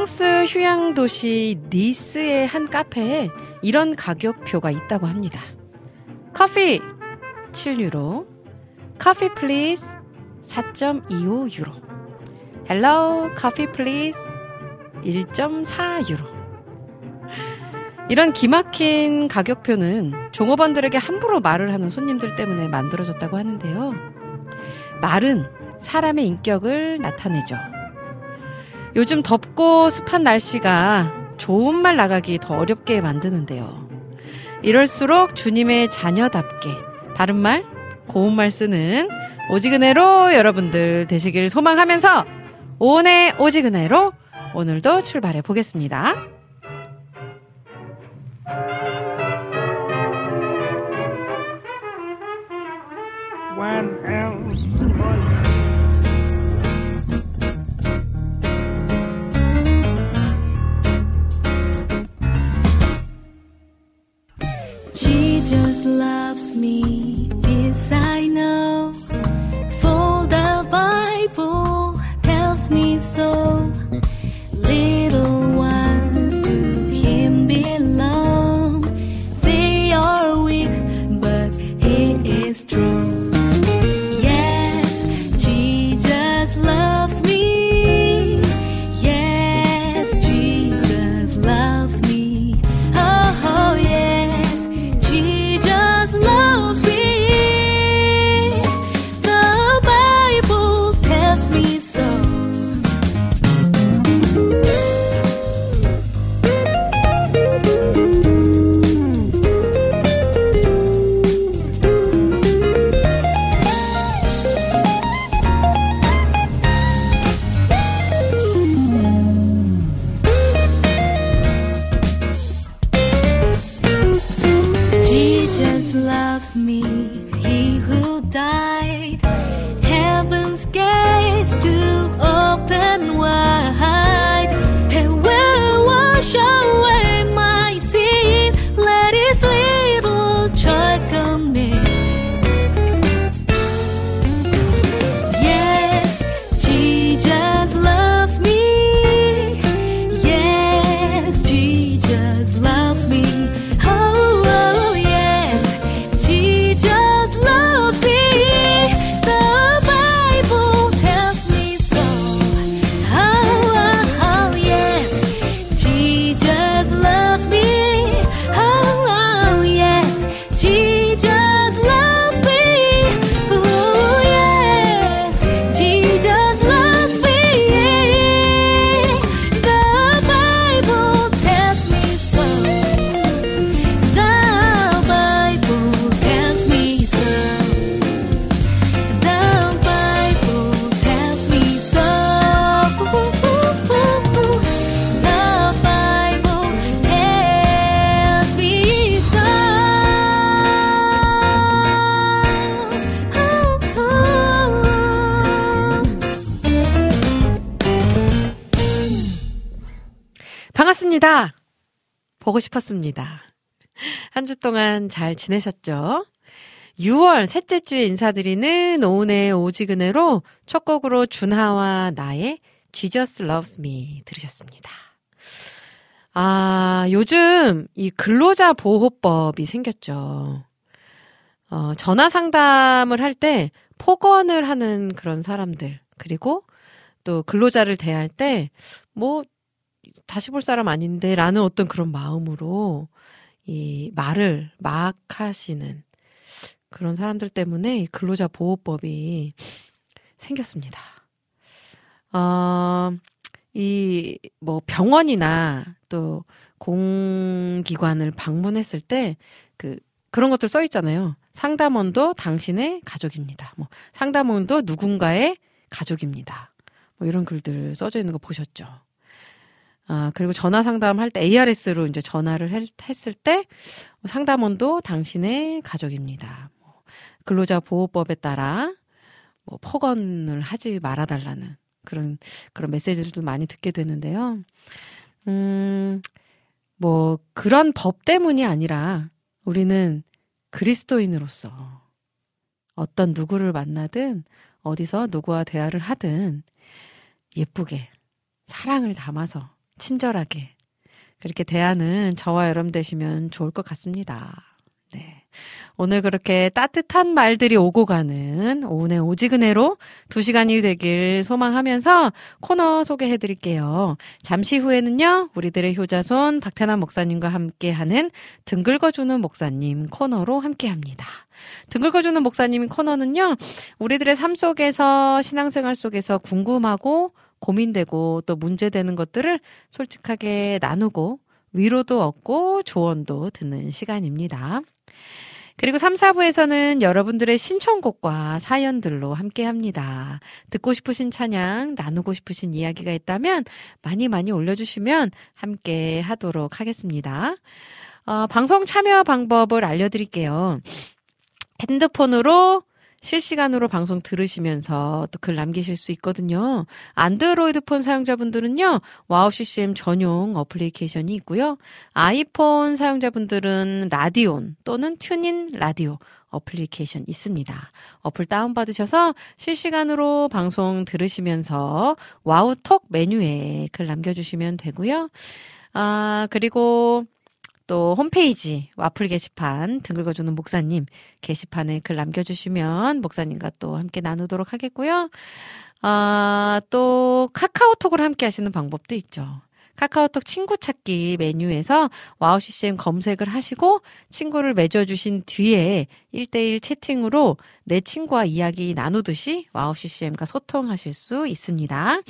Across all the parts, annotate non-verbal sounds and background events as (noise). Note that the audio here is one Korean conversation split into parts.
프랑스 휴양 도시 니스의 한 카페에 이런 가격표가 있다고 합니다. 커피 7유로, coffee please 4.25 유로, hello coffee please 1.4 유로. 이런 기막힌 가격표는 종업원들에게 함부로 말을 하는 손님들 때문에 만들어졌다고 하는데요. 말은 사람의 인격을 나타내죠. 요즘 덥고 습한 날씨가 좋은 말 나가기 더 어렵게 만드는데요. 이럴수록 주님의 자녀답게 바른말, 고운말 쓰는 오지근해로 여러분들 되시길 소망하면서 오은의 오지근해로 오늘도 출발해 보겠습니다. Jesus loves me, this I know. For the Bible tells me so. Little ones to Him belong. They are weak, but He is strong. 반갑습니다. 보고 싶었습니다. 한 주 동안 잘 지내셨죠? 6월 셋째 주에 인사드리는 오은의 오지근해로 첫 곡으로 준하와 나의 Jesus Loves Me 들으셨습니다. 아, 요즘 이 근로자 보호법이 생겼죠. 어, 전화 상담을 할 때 폭언을 하는 그런 사람들, 그리고 또 근로자를 대할 때, 뭐, 다시 볼 사람 아닌데, 라는 어떤 그런 마음으로 이 말을 막 하시는 그런 사람들 때문에 이 근로자 보호법이 생겼습니다. 어, 이, 뭐, 병원이나 또 공기관을 방문했을 때, 그, 그런 것들 써 있잖아요. 상담원도 당신의 가족입니다. 뭐, 상담원도 누군가의 가족입니다. 뭐, 이런 글들 써져 있는 거 보셨죠? 아, 그리고 전화 상담할 때 ARS로 이제 전화를 했, 했을 때 상담원도 당신의 가족입니다. 뭐, 근로자 보호법에 따라 뭐 폭언을 하지 말아 달라는 그런 그런 메시지들도 많이 듣게 되는데요. 음, 뭐 그런 법 때문이 아니라 우리는 그리스도인으로서 어떤 누구를 만나든 어디서 누구와 대화를 하든 예쁘게 사랑을 담아서 친절하게 그렇게 대하는 저와 여러분 되시면 좋을 것 같습니다. 네. 오늘 그렇게 따뜻한 말들이 오고 가는 오은의 오지근해로 두 시간이 되길 소망하면서 코너 소개해 드릴게요. 잠시 후에는요, 우리들의 효자손 박태남 목사님과 함께 하는 등 긁어주는 목사님 코너로 함께 합니다. 등 긁어주는 목사님 코너는요, 우리들의 삶 속에서, 신앙생활 속에서 궁금하고 고민되고 또 문제되는 것들을 솔직하게 나누고 위로도 얻고 조언도 듣는 시간입니다. 그리고 3, 4부에서는 여러분들의 신청곡과 사연들로 함께 합니다. 듣고 싶으신 찬양, 나누고 싶으신 이야기가 있다면 많이 많이 올려주시면 함께 하도록 하겠습니다. 어, 방송 참여 방법을 알려드릴게요. 핸드폰으로 실시간으로 방송 들으시면서 또 글 남기실 수 있거든요. 안드로이드 폰 사용자분들은요, 와우 CCM 전용 application이 있고요. 아이폰 사용자분들은 라디온 또는 튠인 라디오 어플리케이션 있습니다. 어플 다운받으셔서 실시간으로 방송 들으시면서 와우톡 메뉴에 글 남겨주시면 되고요. 아, 그리고 또 홈페이지 와플 게시판 등 긁어주는 목사님 게시판에 글 남겨주시면 목사님과 또 함께 나누도록 하겠고요. 아, 또 카카오톡을 함께 하시는 방법도 있죠. 카카오톡 친구 찾기 메뉴에서 와우 CCM 검색을 하시고 친구를 맺어주신 뒤에 1대1 채팅으로 내 친구와 이야기 나누듯이 WOW CCM과 소통하실 수 있습니다.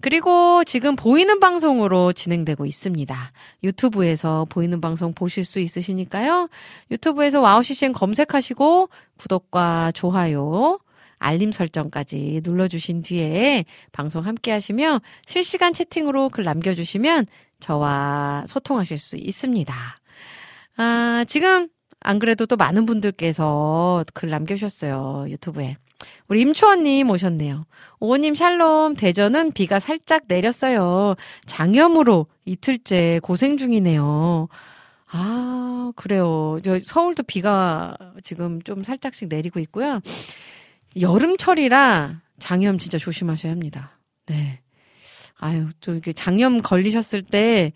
그리고 지금 보이는 방송으로 진행되고 있습니다. 유튜브에서 보이는 방송 보실 수 있으시니까요. 유튜브에서 WOW CCM 검색하시고 구독과 좋아요, 알림 설정까지 눌러주신 뒤에 방송 함께 하시며 실시간 채팅으로 글 남겨주시면 저와 소통하실 수 있습니다. 아, 지금 안 그래도 또 많은 분들께서 글 남겨주셨어요. 유튜브에. 우리 임초원님 오셨네요. 오님 샬롬 대전은 비가 살짝 내렸어요. 장염으로 이틀째 고생 중이네요. 아 그래요. 저 서울도 비가 지금 좀 살짝씩 내리고 있고요. 여름철이라 장염 진짜 조심하셔야 합니다. 네. 아유 또 이렇게 장염 걸리셨을 때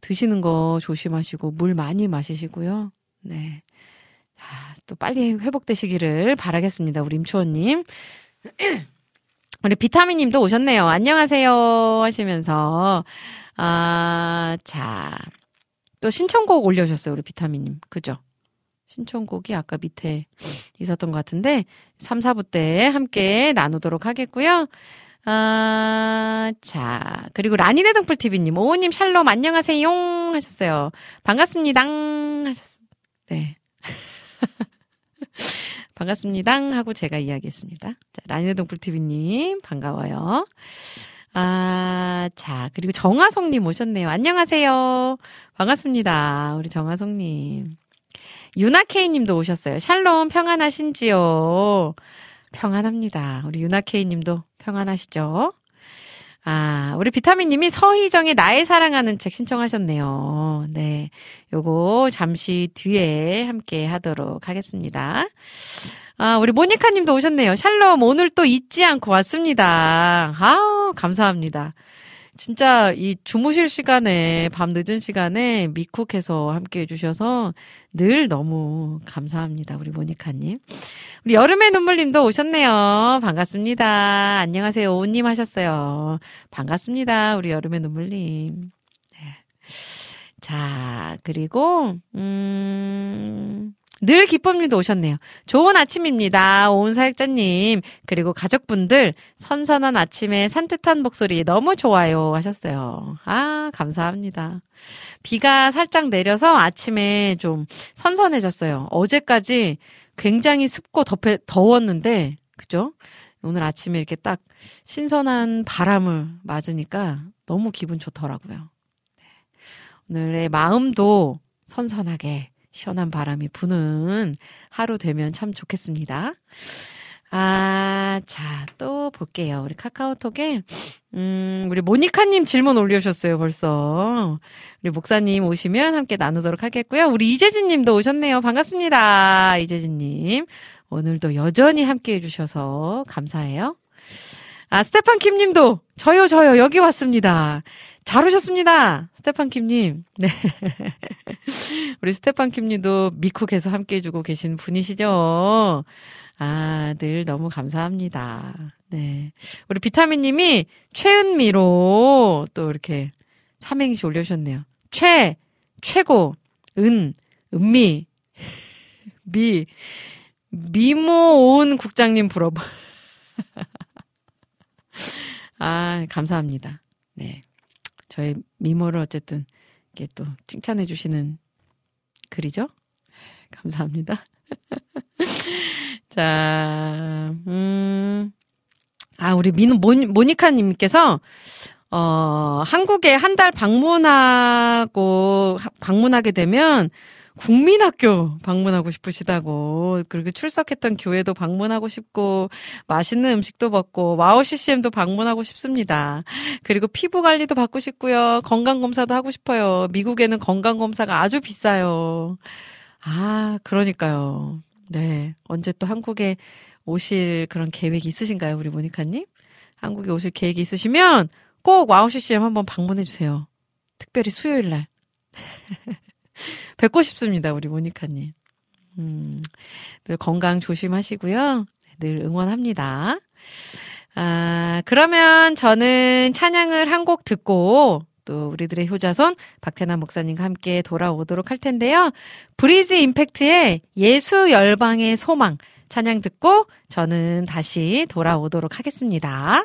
드시는 거 조심하시고 물 많이 마시시고요. 네. 자, 또 빨리 회복되시기를 바라겠습니다. 우리 임초원님. (clears throat) 우리 비타민 님도 오셨네요. 안녕하세요. 하시면서. 아, 자. 또 신청곡 올려주셨어요. 우리 비타민 님. 그죠? 신청곡이 아까 밑에 있었던 것 같은데, 3, 4부 때 함께 나누도록 하겠고요. 아, 자. 그리고 라니네 등불TV님, 오호님 샬롬 안녕하세요. 하셨어요. 반갑습니다. 하셨어요. 네. (laughs) 반갑습니다. 하고 제가 이야기했습니다. 자, 라니네 동풀TV님, 반가워요. 아, 자, 그리고 정화송님 오셨네요. 안녕하세요. 반갑습니다. 우리 정화송님. 유나케이님도 오셨어요. 샬롬, 평안하신지요? 평안합니다. 우리 유나케이님도 평안하시죠? 아, 우리 비타민님이 서희정의 나의 사랑하는 책 신청하셨네요. 네. 요거 잠시 뒤에 함께 하도록 하겠습니다. 아, 우리 모니카 님도 오셨네요. 샬롬, 오늘 또 잊지 않고 왔습니다. 아 감사합니다. 진짜 이 주무실 시간에, 밤 늦은 시간에 미쿡해서 함께 해주셔서 늘 너무 감사합니다. 우리 모니카님. 우리 여름의 눈물님도 오셨네요. 반갑습니다. 안녕하세요. 오님 하셨어요. 반갑습니다. 우리 여름의 눈물님. 네. 자, 그리고, 음, 늘 기쁨님도 오셨네요. 좋은 아침입니다. 오은 사역자님. 그리고 가족분들, 선선한 아침에 산뜻한 목소리 너무 좋아요. 하셨어요. 아, 감사합니다. 비가 살짝 내려서 아침에 좀 선선해졌어요. 어제까지 굉장히 습고 덥해, 더웠는데, 그죠? 오늘 아침에 이렇게 딱 신선한 바람을 맞으니까 너무 기분 좋더라고요. 네. 오늘의 마음도 선선하게 시원한 바람이 부는 하루 되면 참 좋겠습니다. 아, 자, 또 볼게요. 우리 카카오톡에, 음, 우리 모니카님 질문 올려주셨어요, 벌써. 우리 목사님 오시면 함께 나누도록 하겠고요. 우리 이재진 님도 오셨네요. 반갑습니다. 이재진 님. 오늘도 여전히 함께 해주셔서 감사해요. 아, 스테판 킴 님도, 저요, 저요, 여기 왔습니다. 잘 오셨습니다. 스테판 킴님. 네. (laughs) 우리 스테판 킴님도 미쿡에서 함께 해주고 계신 분이시죠? 아, 늘 너무 감사합니다. 네. 우리 비타민님이 최은미로 또 이렇게 삼행시 올려주셨네요. 최, 최고, 은, 은미, (laughs) 미, 미모온 국장님 부러워. (laughs) 아, 감사합니다. 네. 저의 미모를 어쨌든 이게 또 칭찬해 주시는 글이죠? 감사합니다. (laughs) 자, 음, 아, 우리 민우 모, 모니카 님께서, 어, 한국에 한 달 방문하고, 하- 방문하게 되면, 국민학교 방문하고 싶으시다고, 그리고 출석했던 교회도 방문하고 싶고, 맛있는 음식도 먹고, WOW CCM도 방문하고 싶습니다. 그리고 피부 관리도 받고 싶고요. 건강 검사도 하고 싶어요. 미국에는 건강 검사가 아주 비싸요. 아, 그러니까요. 네. 언제 또 한국에 오실 그런 계획이 있으신가요, 우리 모니카님? 한국에 오실 계획이 있으시면 꼭 WOW CCM 한번 방문해 주세요. 특별히 수요일 날. (laughs) (laughs) 뵙고 싶습니다, 우리 모니카님. 음, 늘 건강 조심하시고요. 늘 응원합니다. 아, 그러면 저는 찬양을 한 곡 듣고 또 우리들의 효자손 박태남 목사님과 함께 돌아오도록 할 텐데요. 브리즈 임팩트의 예수 열방의 소망 찬양 듣고 저는 다시 돌아오도록 하겠습니다.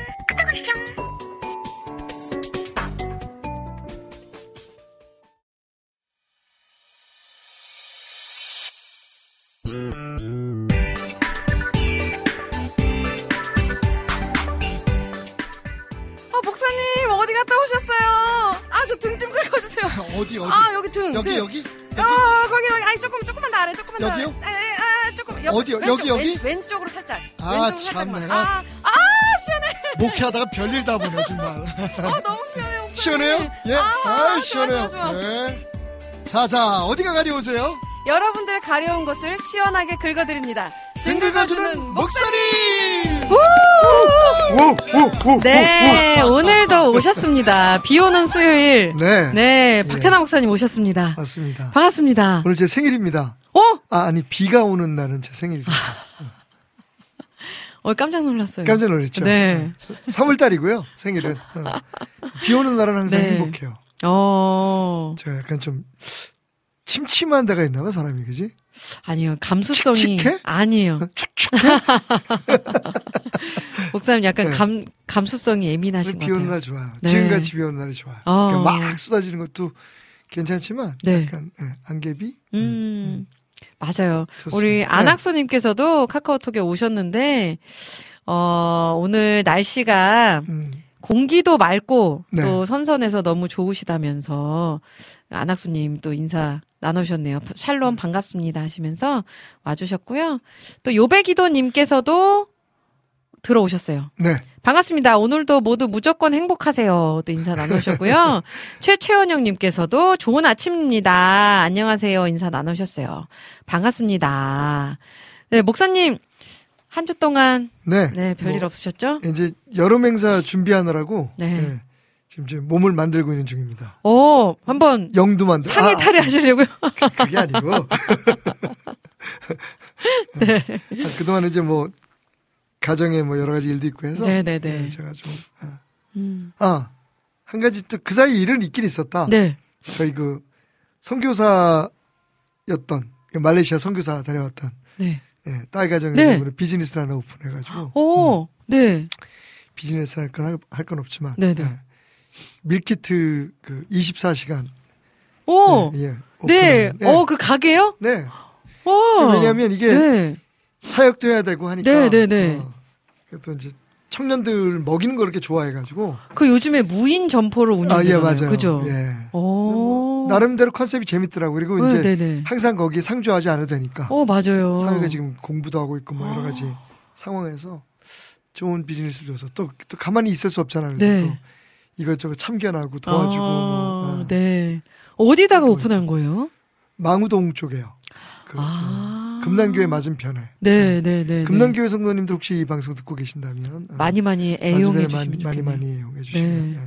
아 여기 등. 여기 등. 여기 아 거기 여기 아니 조금 조금만 더 아래 조금만 더 여기요? 에, 에, 아 조금 여, 어디요? 왼쪽, 여기, 여기? 왼, 왼쪽으로 살짝 아, 왼쪽으로 참, 살짝만 내가. 아, 아 시원해 목회하다가 별일 다 보네 정말 아 (laughs) 너무 시원해 목사님. 시원해요? 예, 아, 아, 좋아, 시원해요. 좋아, 좋아. 예. 자자 어디가 가려오세요? 여러분들 가려운 곳을 시원하게 긁어드립니다 등 긁어주는 목 사님 네 오늘도 오셨습니다 비 오는 수요일 네, 네 박태나 목사님 오셨습니다 맞습니다. 반갑습니다 오늘 제 생일입니다. 어? 아 아니 비가 오는 날은 제 생일입니다. 어 깜짝 놀랐어요 깜짝 놀랐죠. 네 3월 달이고요. 생일은 어. 비 오는 날은 항상 네. 행복해요. 어, 제가 약간 좀 침침한 데가 있나 봐 사람이 그지? 아니요. 감수성이 칙칙해? 아니에요. (laughs) 축축해? (laughs) 목사님 약간 네. 감 감수성이 예민하신 것비 오는 같아요. 날 좋아요. 네. 지금같이 비 오는 날이 좋아요. 어. 그러니까 막 쏟아지는 것도 괜찮지만 네. 약간 예, 안개비 음. 맞아요. 좋습니다. 우리 네. 안학수님께서도 카카오톡에 오셨는데 어, 오늘 날씨가 음. 공기도 맑고 네. 또 선선해서 너무 좋으시다면서 안학수님 또 인사 나누셨네요. 샬롬 반갑습니다 하시면서 와주셨고요. 또 요배기도님께서도 들어오셨어요. 네. 반갑습니다. 오늘도 모두 무조건 행복하세요. 또 인사 나누셨고요. (laughs) 최채원영님께서도 좋은 아침입니다. 안녕하세요. 인사 나누셨어요. 반갑습니다. 네, 목사님 한 주 동안 네. 네 별일 뭐, 없으셨죠? 이제 여름 행사 준비하느라고 네. 예, 지금 이제 몸을 만들고 있는 중입니다. 오, 한번 영도 만들. 상의 아, 탈의 하시려고요? 그- 그게 아니고. (laughs) 네. 아, 그동안 이제 뭐 가정에 뭐 여러 가지 일도 있고 해서 네네네. 예, 제가 좀 아, 음. 아, 한 가지 또 그 사이 일은 있긴 있었다. 네. 저희 그 선교사였던 말레이시아 선교사 다녀왔던 네. 예, 딸 가정에서 네. 비즈니스를 하나 오픈해가지고 오, 네. 비즈니스 할 건 할건 없지만 네네. 예. 밀키트 그 24시간 오, 예, 예, 네. 예. 어, 그 가게요? 네. 와. 왜냐하면 이게 네. 사역도 해야 되고 하니까 네, 네, 네. 어, 그래서 이제 청년들 먹이는 거 그렇게 좋아해가지고 그 요즘에 무인 점포를 아 운영하잖아요. 예 맞아요 그죠? 예. 오. 나름대로 컨셉이 재밌더라고 그리고 네, 이제 네, 네. 항상 거기에 상주하지 않아도 되니까 어, 맞아요. 사회가 지금 공부도 하고 있고 뭐 여러 가지 상황에서 좋은 비즈니스 줘서 또, 또 가만히 있을 수 없잖아요. 그래서 네. 또 이것저것 참견하고 도와주고 아, 뭐, 어. 네. 어디다가 오픈한 거예요? 망우동 쪽에요. 그, 아. 어, 금남교회 맞은 편에. 네, 네, 네. 금남교회 성도님들 혹시 이 방송 듣고 계신다면 어, 많이 많이 애용해 주시면 많이. 많이 많이 애용해 주시면 네. 예.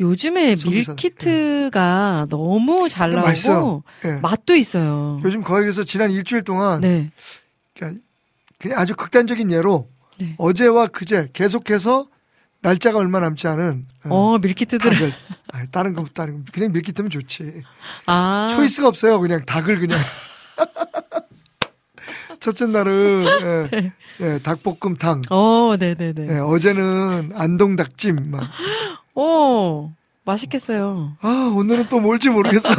요즘에 소비자- 밀키트가 너무 잘 나오고. 예. 맛도 있어요. 요즘 거의 그래서 지난 일주일 동안 네. 그냥, 그냥 아주 극단적인 예로 네. 어제와 그제 계속해서 날짜가 얼마 남지 않은 어, 어, 밀키트들. 닭을 아니, 다른 거 다른 거 그냥 밀키트면 좋지 아. 초이스가 없어요 그냥 닭을 그냥 (laughs) 첫째 날은 예, (laughs) 네. 예, 닭볶음탕 어, 네, 네, 네. 예, 어제는 안동 닭찜 막. 오, 맛있겠어요. 아 오늘은 또 뭘지 모르겠어 (laughs)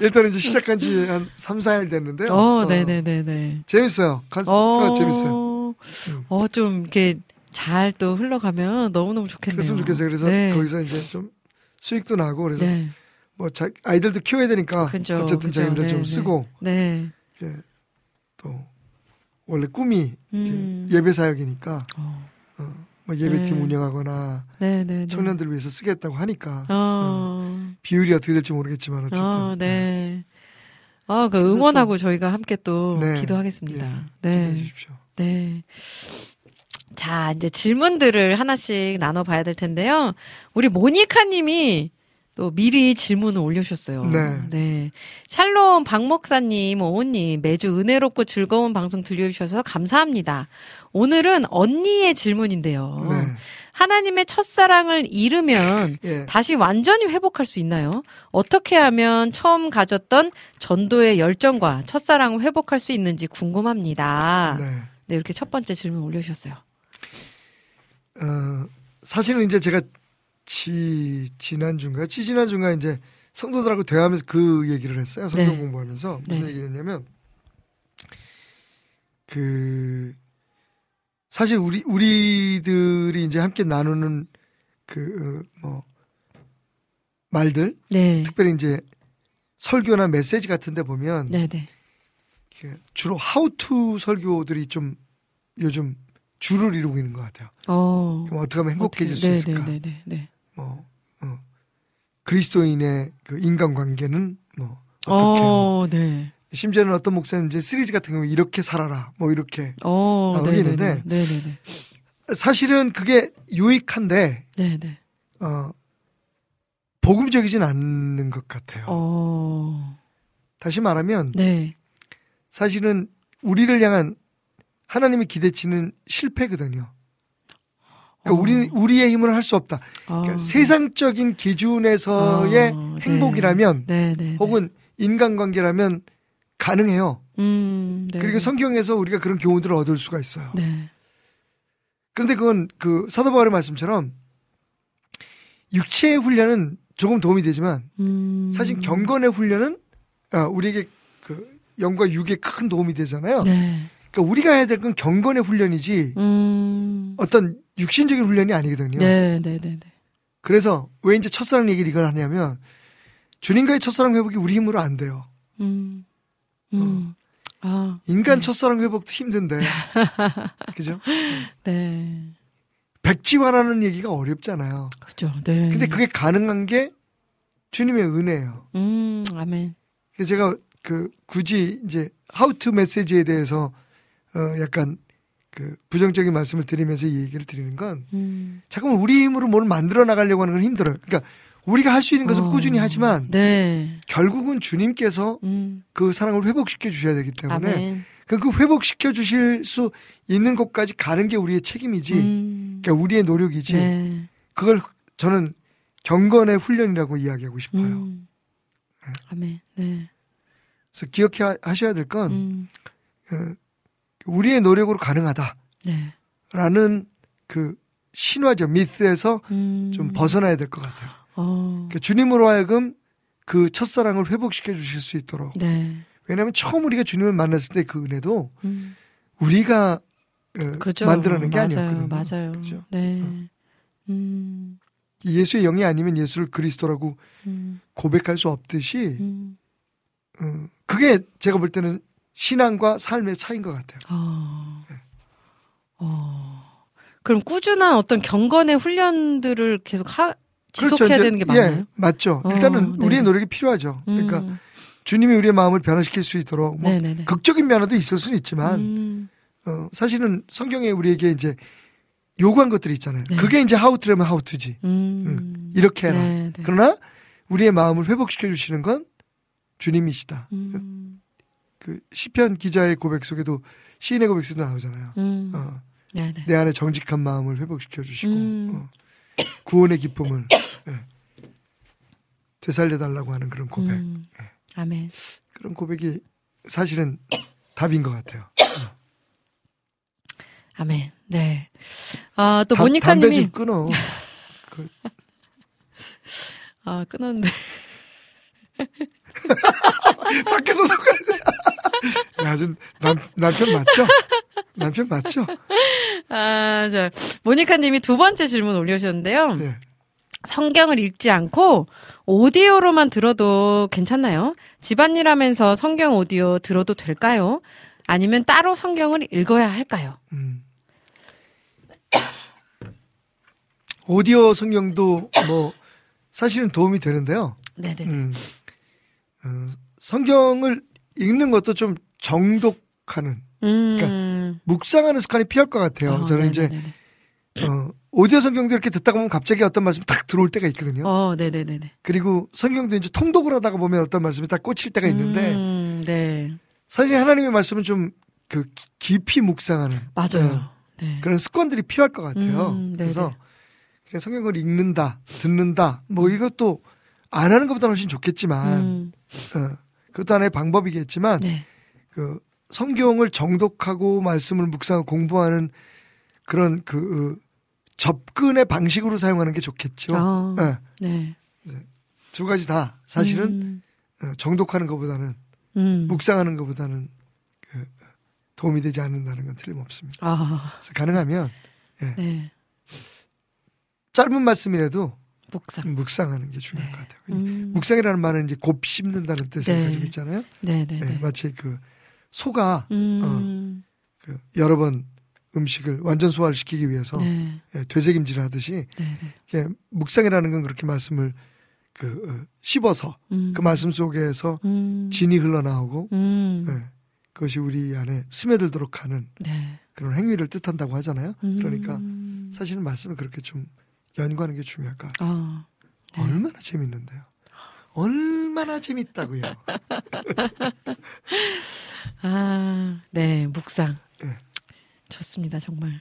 일단 이제 시작한 지 한 3, 4일 됐는데요 어, 어, 네, 네, 네, 네. 재밌어요 컨셉 어, 재밌어요 음. 어, 좀 이렇게 잘 또 흘러가면 너무너무 좋겠네요. 그랬으면 좋겠어요 그래서 네. 거기서 이제 좀 수익도 나고 그래서 네. 뭐 자, 아이들도 키워야 되니까 그죠, 어쨌든 그죠. 자기들 네, 좀 네. 쓰고 네. 이렇게 또 원래 꿈이 이제 음. 예배 사역이니까 어. 어, 뭐 예배팀 네. 운영하거나. 청년들 위해서 쓰겠다고 하니까 어. 비율이 어떻게 될지 모르겠지만 어쨌든 어, 네. 아, 그 응원하고 저희가 함께 또 네. 기도하겠습니다. 예, 기도해 네. 주십시오. 네. 자, 이제 질문들을 하나씩 나눠봐야 될 텐데요. 우리 모니카 님이 또 미리 질문을 올려주셨어요. 네. 샬롬 박목사님, 오님, 매주 은혜롭고 즐거운 방송 들려주셔서 감사합니다. 오늘은 언니의 질문인데요. 네. 하나님의 첫사랑을 잃으면 (laughs) 예. 다시 완전히 회복할 수 있나요? 어떻게 하면 처음 가졌던 전도의 열정과 첫사랑을 회복할 수 있는지 궁금합니다. 네, 네. 이렇게 첫 번째 질문 올려주셨어요. 어, 사실은 이제 제가 지, 지난주인가? 지지난주인가 이제 성도들하고 대화하면서 그 얘기를 했어요. 성경 네. 공부하면서. 무슨 네. 얘기를 했냐면, 그, 사실 우리, 우리들이 이제 함께 나누는 그, 어, 뭐, 말들, 네. 특별히 이제 설교나 메시지 같은 데 보면, 네네. 이렇게 주로 하우투 설교들이 좀 요즘 주를 이루고 있는 것 같아요. 어. 그럼 어떻게 하면 행복해질 어떻게- 수 있을까? 네네네. 네. 뭐 어, 그리스도인의 그 인간관계는 뭐 어떻게 뭐. 어, 네. 심지어는 어떤 목사님 이제 시리즈 같은 경우에 이렇게 살아라 뭐 이렇게 어, 나오게. 있는데 네네네. 사실은 그게 유익한데 네네. 어 복음적이진 않는 것 같아요. 어, 다시 말하면 네. 사실은 우리를 향한 하나님의 기대치는 실패거든요. 그러니까 어. 우리는 우리의 힘으로 할 수 없다. 그러니까 아, 세상적인 기준에서의 아, 행복이라면 네. 네네. 혹은 인간관계라면 가능해요. 음, 네. 그리고 성경에서 우리가 그런 교훈들을 얻을 수가 있어요. 네. 그런데 그건 그 사도 바울의 말씀처럼 육체의 훈련은 조금 도움이 되지만 음. 사실 경건의 훈련은 아, 우리에게 그 영과 육에 큰 도움이 되잖아요. 네. 그러니까 우리가 해야 될 건 경건의 훈련이지 음. 어떤 육신적인 훈련이 아니거든요. 네, 네, 네, 네. 그래서 왜 이제 첫사랑 얘기를 이걸 하냐면 주님과의 첫사랑 회복이 우리 힘으로 안 돼요. 음. 음. 아, 인간 네. 첫사랑 회복도 힘든데. (laughs) 그죠? 네. 백지화라는 얘기가 어렵잖아요. 그죠. 네. 근데 그게 가능한 게 주님의 은혜예요. 음, 아멘. 제가 그 굳이 이제 하우투 메시지에 대해서 어 약간 그 부정적인 말씀을 드리면서 이 얘기를 드리는 건 음. 잠깐만 우리 힘으로 뭘 만들어 나가려고 하는 건 힘들어요. 그러니까 우리가 할 수 있는 것은 어, 꾸준히 하지만 네. 결국은 주님께서 음. 그 사랑을 회복시켜 주셔야 되기 때문에. 그, 그 회복시켜 주실 수 있는 곳까지 가는 게 우리의 책임이지. 음. 그러니까 우리의 노력이지. 네. 그걸 저는 경건의 훈련이라고 이야기하고 싶어요. 음. 아멘. 네. 그래서 기억하셔야 될건 음. 어, 우리의 노력으로 가능하다 라는 네. 그 신화적 미스에서 음. 좀 벗어나야 될 것 같아요. 어. 그러니까 주님으로 하여금 그 첫사랑을 회복시켜 주실 수 있도록. 네. 왜냐하면 처음 우리가 주님을 만났을 때 그 은혜도 음. 우리가 어, 그죠. 만들어낸 게 맞아요. 아니었거든요. 맞아요. 그죠? 네. 어. 음. 예수의 영이 아니면 예수를 그리스도라고 음. 고백할 수 없듯이 음. 어, 그게 제가 볼 때는 신앙과 삶의 차이인 것 같아요. 어. 어. 그럼 꾸준한 어떤 경건의 훈련들을 계속 하, 지속해야 그렇죠. 되는 게 맞나요? 예, 맞죠. 어, 일단은 네. 우리의 노력이 필요하죠. 그러니까 음. 주님이 우리의 마음을 변화시킬 수 있도록 뭐 네네네. 극적인 면허도 있을 수는 있지만 음. 어, 사실은 성경에 우리에게 이제 요구한 것들이 있잖아요. 네. 그게 이제 하우투라면 하우투지. 음. 이렇게 해라. 네, 네. 그러나 우리의 마음을 회복시켜 주시는 건 주님이시다. 음. 그 시편 기자의 고백 속에도 시인의 고백 속에도 나오잖아요. 음. 어, 네네. 내 안에 정직한 마음을 회복시켜 주시고 음. 어, 구원의 기쁨을 예, 되살려 달라고 하는 그런 고백. 음. 아멘. 그런 고백이 사실은 답인 것 같아요. 아멘. 네. 아, 또 담- 담배 모니카님이 좀 끊어. 그, (laughs) 아 끊었는데. (laughs) 밖에서 소리. 야, 좀 남, 남편 맞죠? 남편 맞죠? 아, 저 모니카님이 두 번째 질문 올려주셨는데요. 예. 성경을 읽지 않고 오디오로만 들어도 괜찮나요? 집안일 하면서 성경 오디오 들어도 될까요? 아니면 따로 성경을 읽어야 할까요? 음. 오디오 성경도 뭐 사실은 도움이 되는데요. 네네. 음, 어, 성경을 읽는 것도 좀 정독하는 음. 묵상하는 습관이 필요할 것 같아요. 어, 저는 네네네네. 이제 어, 오디오 성경도 이렇게 듣다 보면 갑자기 어떤 말씀이 탁 들어올 때가 있거든요. 어, 네네네네. 그리고 성경도 이제 통독을 하다가 보면 어떤 말씀이 딱 꽂힐 때가 있는데 음, 네. 사실 하나님의 말씀은 좀 그 깊이 묵상하는 맞아요. 어, 네. 그런 습관들이 필요할 것 같아요. 음. 그래서 성경을 읽는다, 듣는다, 뭐 이것도 안 하는 것보다 훨씬 좋겠지만, 음, 어, 그것도 하나의 방법이겠지만, 네. 그 성경을 정독하고 말씀을 묵상하고 공부하는 그런 그 어, 접근의 방식으로 사용하는 게 좋겠죠. 어, 예, 네. 두 가지 다 사실은 음, 어, 정독하는 것보다는 음. 묵상하는 것보다는 그 도움이 되지 않는다는 건 틀림없습니다. 아, 그래서 가능하면 네. 짧은 말씀이라도 묵상. 묵상하는 게 중요할 네. 것 같아요. 음, 묵상이라는 말은 이제 곱 씹는다는 뜻을 네. 가지고 있잖아요. 네네네. 예, 마치 그 소가 음, 그 여러 번 음식을 완전 소화를 시키기 위해서 네. 예, 되새김질을 하듯이. 예, 묵상이라는 건 그렇게 말씀을 그 어, 씹어서 음, 그 말씀 속에서 음, 진이 흘러나오고 음, 예, 그것이 우리 안에 스며들도록 하는 네. 그런 행위를 뜻한다고 하잖아요. 음, 그러니까 사실은 말씀을 그렇게 좀 연구하는 게 중요할 것 같아요. 아, 네. 얼마나 재밌는데요. 얼마나 재밌다고요. (laughs) 아, 네, 묵상. 네. 좋습니다, 정말.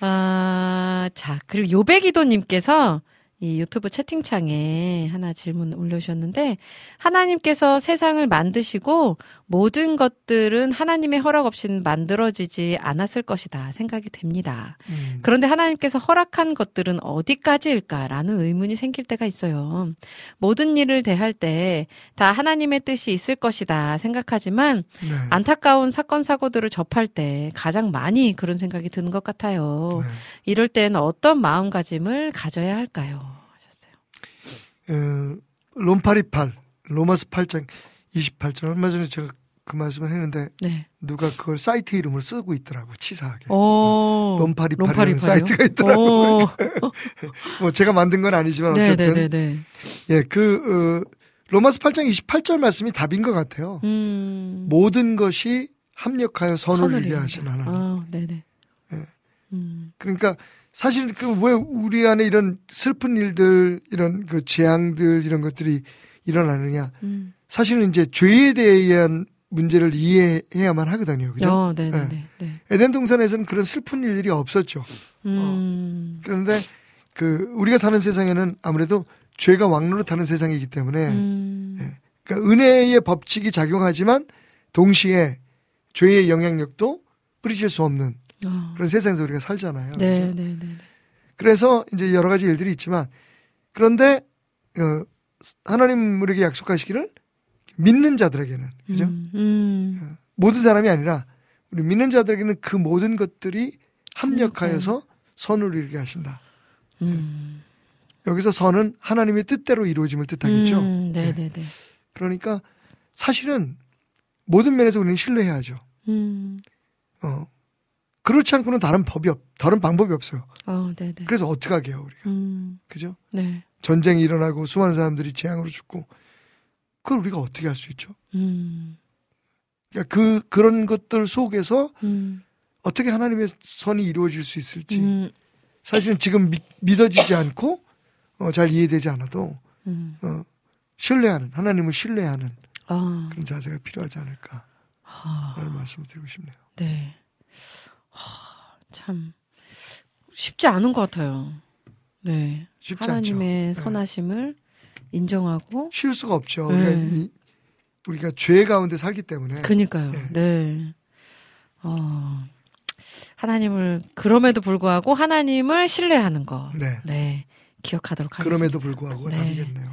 아, 자, 그리고 요배기도님께서 이 유튜브 채팅창에 하나 질문 올려주셨는데, 하나님께서 세상을 만드시고 모든 것들은 하나님의 허락 없이는 만들어지지 않았을 것이다 생각이 됩니다. 음. 그런데 하나님께서 허락한 것들은 어디까지일까라는 의문이 생길 때가 있어요. 모든 일을 대할 때 다 하나님의 뜻이 있을 것이다 생각하지만 네. 안타까운 사건 사고들을 접할 때 가장 많이 그런 생각이 드는 것 같아요. 네. 이럴 때는 어떤 마음가짐을 가져야 할까요? 하셨어요. 어, 롬파리팔 로마스 8장 28절 얼마 전에 제가 그 말씀을 했는데 네. 누가 그걸 사이트 이름을 쓰고 있더라고 치사하게 오. 롬파리팔이라는 롬파리팔이요? 사이트가 있더라고 오. (laughs) 뭐 제가 만든 건 아니지만 어쨌든 네네네네. 예그 어, 로마스 8장 28절 말씀이 답인 것 같아요 음. 모든 것이 합력하여 선을 이룬다. 하신 하나님 아, 네네. 예. 음. 그러니까 사실 그 왜 우리 안에 이런 슬픈 일들 이런 그 재앙들 이런 것들이 일어나느냐 음. 사실은 이제 죄에 대한 문제를 이해해야만 하거든요. 그죠? 어, 네네네. 네. 에덴 동산에서는 그런 슬픈 일들이 없었죠. 음. 그런데 그 우리가 사는 세상에는 아무래도 죄가 왕노릇하는 세상이기 때문에 음. 예. 그러니까 은혜의 법칙이 작용하지만 동시에 죄의 영향력도 뿌리칠 수 없는 어. 그런 세상에서 우리가 살잖아요. 네, 그죠? 네, 네. 네. 그래서 이제 여러 가지 일들이 있지만 그런데 어, 하나님 우리에게 약속하시기를 믿는 자들에게는 그죠? 음, 음. 모든 사람이 아니라 우리 믿는 자들에게는 그 모든 것들이 합력하여서 선을 이루게 하신다. 음. 여기서 선은 하나님의 뜻대로 이루어짐을 뜻하겠죠. 음, 네, 네, 네. 그러니까 사실은 모든 면에서 우리는 신뢰해야죠. 음. 어. 그렇지 않고는 다른 법이 없, 다른 방법이 없어요. 어, 네, 네. 그래서 어떻게 하게요, 우리가. 음. 그죠? 네. 전쟁이 일어나고 수많은 사람들이 재앙으로 죽고 그걸 우리가 어떻게 할 수 있죠? 음. 그러니까 그 그런 것들 속에서 음. 어떻게 하나님의 선이 이루어질 수 있을지 음. 사실은 지금 믿, 믿어지지 않고 어, 잘 이해되지 않아도 음. 어, 신뢰하는 하나님을 신뢰하는 아. 그런 자세가 필요하지 않을까 아. 라는 말씀을 드리고 싶네요. 네. 하, 참 쉽지 않은 것 같아요. 네. 쉽지 하나님의 않죠. 네. 선하심을 인정하고 쉬울 수가 없죠. 네. 우리가, 이- 우리가 죄 가운데 살기 때문에 그니까요. 네. 네. 어. 하나님을 그럼에도 불구하고 하나님을 신뢰하는 거. 네. 네. 기억하도록 하겠습니다. 그럼에도 불구하고 네. 답이겠네요.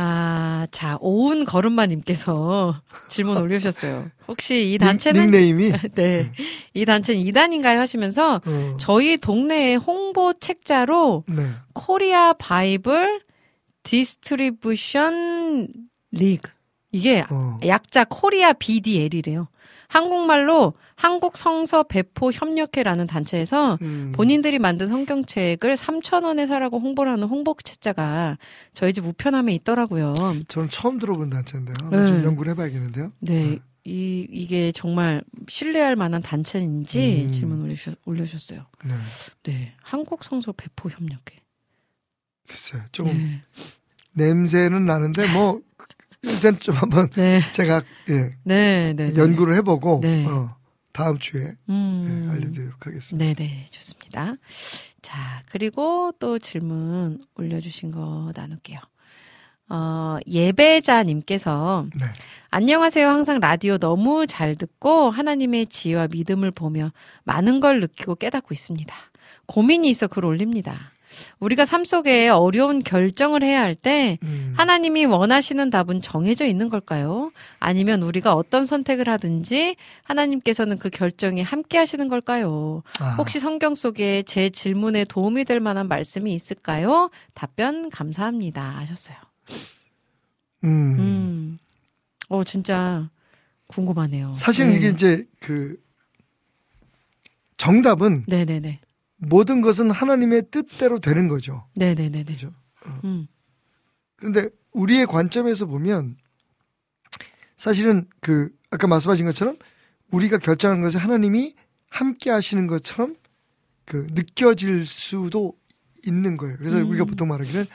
아, 자, 오은 걸음마님께서 (laughs) 질문 올려주셨어요. 혹시 이 닉- 단체는 닉네임이 (laughs) 네, 이 단체는 이단인가요 하시면서 어, 저희 동네의 홍보 책자로 네. Korea Bible Distribution League 이게 어, 약자 Korea BDL이래요. 한국말로 한국 성서 배포 협력회라는 단체에서 음, 본인들이 만든 성경책을 3,000원에 사라고 홍보를 하는 홍보 책자가 저희 집 우편함에 있더라고요. 저는 처음 들어본 단체인데요. 한번 좀 네. 연구를 해봐야겠는데요. 네. 이, 이게 정말 신뢰할 만한 단체인지 음. 질문 올려주셨, 올려주셨어요. 네. 네. 한국 성서 배포 협력회. 글쎄요. 조금 네. 냄새는 나는데 뭐 일단 좀 한번 네. 제가 예, 네. 네. 네. 연구를 해보고 네. 어, 다음 주에 음. 예, 알려드리도록 하겠습니다. 네 네, 좋습니다. 자, 그리고 또 질문 올려주신 거 나눌게요. 어, 예배자님께서, 네. 안녕하세요. 항상 라디오 너무 잘 듣고 하나님의 지혜와 믿음을 보며 많은 걸 느끼고 깨닫고 있습니다. 고민이 있어 글 올립니다. 우리가 삶 속에 어려운 결정을 해야 할때 음, 하나님이 원하시는 답은 정해져 있는 걸까요? 아니면 우리가 어떤 선택을 하든지 하나님께서는 그 결정에 함께 하시는 걸까요? 아, 혹시 성경 속에 제 질문에 도움이 될 만한 말씀이 있을까요? 답변 감사합니다. 하셨어요. 음, 음. 어, 진짜 궁금하네요. 사실은 네. 이게 이제 그 정답은 네네네. 모든 것은 하나님의 뜻대로 되는 거죠. 네네네네. 그죠? 음. 그런데 우리의 관점에서 보면 사실은 그 아까 말씀하신 것처럼 우리가 결정한 것을 하나님이 함께 하시는 것처럼 그 느껴질 수도 있는 거예요. 그래서 음. 우리가 보통 말하기는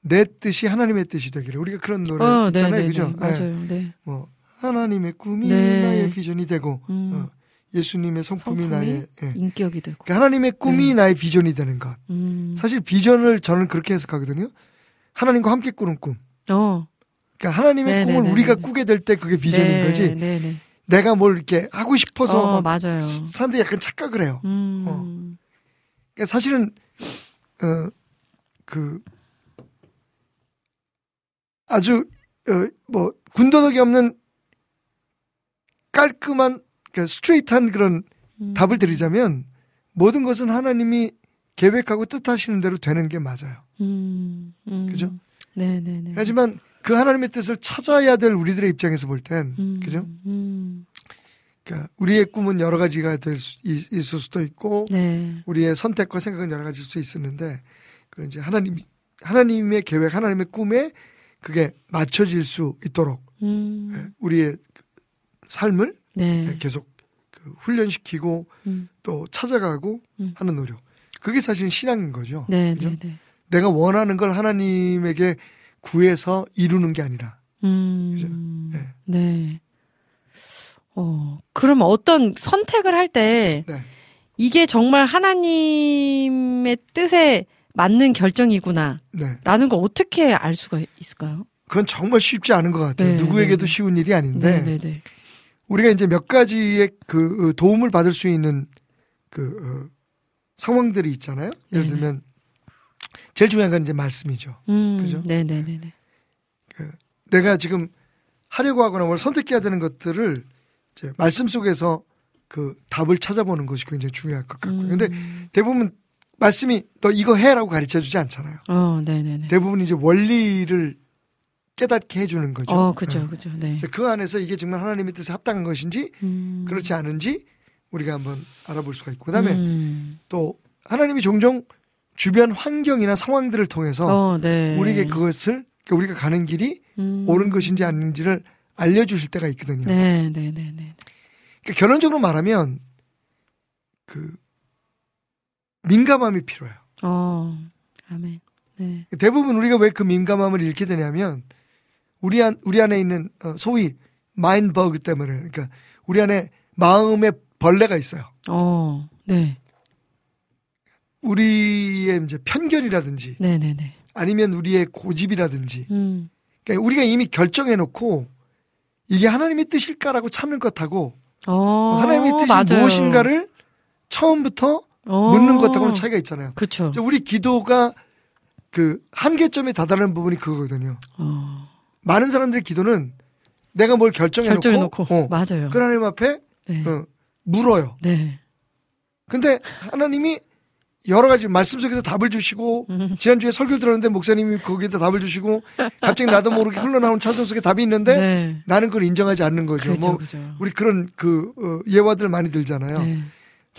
내 뜻이 하나님의 뜻이 되기를 우리가 그런 노래 어, 있잖아요. 네네네. 그죠? 예. 맞아요. 네. 뭐 하나님의 꿈이 네. 나의 비전이 되고 음. 어, 예수님의 성품이, 성품이 나의 예. 인격이 되고. 그러니까 하나님의 꿈이 네. 나의 비전이 되는 것. 음. 사실 비전을 저는 그렇게 해석하거든요. 하나님과 함께 꾸는 꿈. 어. 그러니까 하나님의 네네네네. 꿈을 우리가 꾸게 될 때 그게 비전인 네, 거지. 네네. 내가 뭘 이렇게 하고 싶어서 어, 막 맞아요. 사람들이 약간 착각을 해요. 음. 어. 그러니까 사실은 어 그 아주 어 뭐 군더더기 없는 깔끔한 그러니까 스트레이트한 그런 음. 답을 드리자면 모든 것은 하나님이 계획하고 뜻하시는 대로 되는 게 맞아요. 음. 음. 그죠? 네네네. 하지만 그 하나님의 뜻을 찾아야 될 우리들의 입장에서 볼 땐, 음. 그죠? 음. 그러니까 우리의 꿈은 여러 가지가 될 수, 이- 있을 수도 있고, 네. 우리의 선택과 생각은 여러 가지일 수 있었는데, 그 이제 하나님, 하나님의 계획, 하나님의 꿈에 그게 맞춰질 수 있도록 음. 예, 우리의 그 삶을 네. 계속 그 훈련시키고 음. 또 찾아가고 음. 하는 노력. 그게 사실 신앙인 거죠. 네, 그죠? 네, 네. 내가 원하는 걸 하나님에게 구해서 이루는 게 아니라. 음. 그죠? 예. 네. 어, 그럼 어떤 선택을 할때 네. 이게 정말 하나님의 뜻에 맞는 결정이구나. 네. 라는 걸 어떻게 알 수가 있을까요? 그건 정말 쉽지 않은 것 같아요. 네, 누구에게도 네, 네. 쉬운 일이 아닌데 네, 네, 네. 우리가 이제 몇 가지의 그 어, 도움을 받을 수 있는 그 어, 상황들이 있잖아요. 예를 네네. 들면 제일 중요한 건 이제 말씀이죠. 음, 그죠? 네, 네, 네, 네. 내가 지금 하려고 하거나 뭘 선택해야 되는 것들을 이제 말씀 속에서 그 답을 찾아보는 것이 굉장히 중요할 것 같고요. 근데 음. 대부분 말씀이 너 이거 해라고 가르쳐 주지 않잖아요. 어, 네, 네, 네. 대부분 이제 원리를 깨닫게 해주는 거죠. 어, 그죠, 네. 그죠. 네. 그 안에서 이게 정말 하나님의 뜻에 합당한 것인지 음. 그렇지 않은지 우리가 한번 알아볼 수가 있고 그다음에 음. 또 하나님이 종종 주변 환경이나 상황들을 통해서 어, 네. 우리에게 그것을 그러니까 우리가 가는 길이 음. 옳은 것인지 아닌지를 알려주실 때가 있거든요. 네, 네, 네, 네. 그러니까 결론적으로 말하면 그 민감함이 필요해요. 어, 아멘. 네. 대부분 우리가 왜 그 민감함을 잃게 되냐면 우리 안 우리 안에 있는 어, 소위 마인 버그 때문에 그러니까 우리 안에 마음의 벌레가 있어요. 어, 네. 우리의 이제 편견이라든지 네, 네, 네. 아니면 우리의 고집이라든지 음. 그러니까 우리가 이미 결정해 놓고 이게 하나님의 뜻일까라고 참는 것하고 어, 하나님의 뜻이 맞아요. 무엇인가를 처음부터 어. 묻는 것하고는 차이가 있잖아요. 이제 우리 기도가 그 한계점에 다다르는 부분이 그거거든요. 어. 많은 사람들의 기도는 내가 뭘 결정해, 결정해놓고. 놓고 어, 맞아요. 그 하나님 앞에 네. 어, 물어요. 네. 근데 하나님이 여러 가지 말씀 속에서 답을 주시고 음. 지난주에 설교 들었는데 목사님이 거기에다 답을 주시고 갑자기 나도 모르게 흘러나온 찬송 속에 답이 있는데 네. 나는 그걸 인정하지 않는 거죠. 그죠, 뭐 그죠. 우리 그런 그 어, 예화들 많이 들잖아요. 네.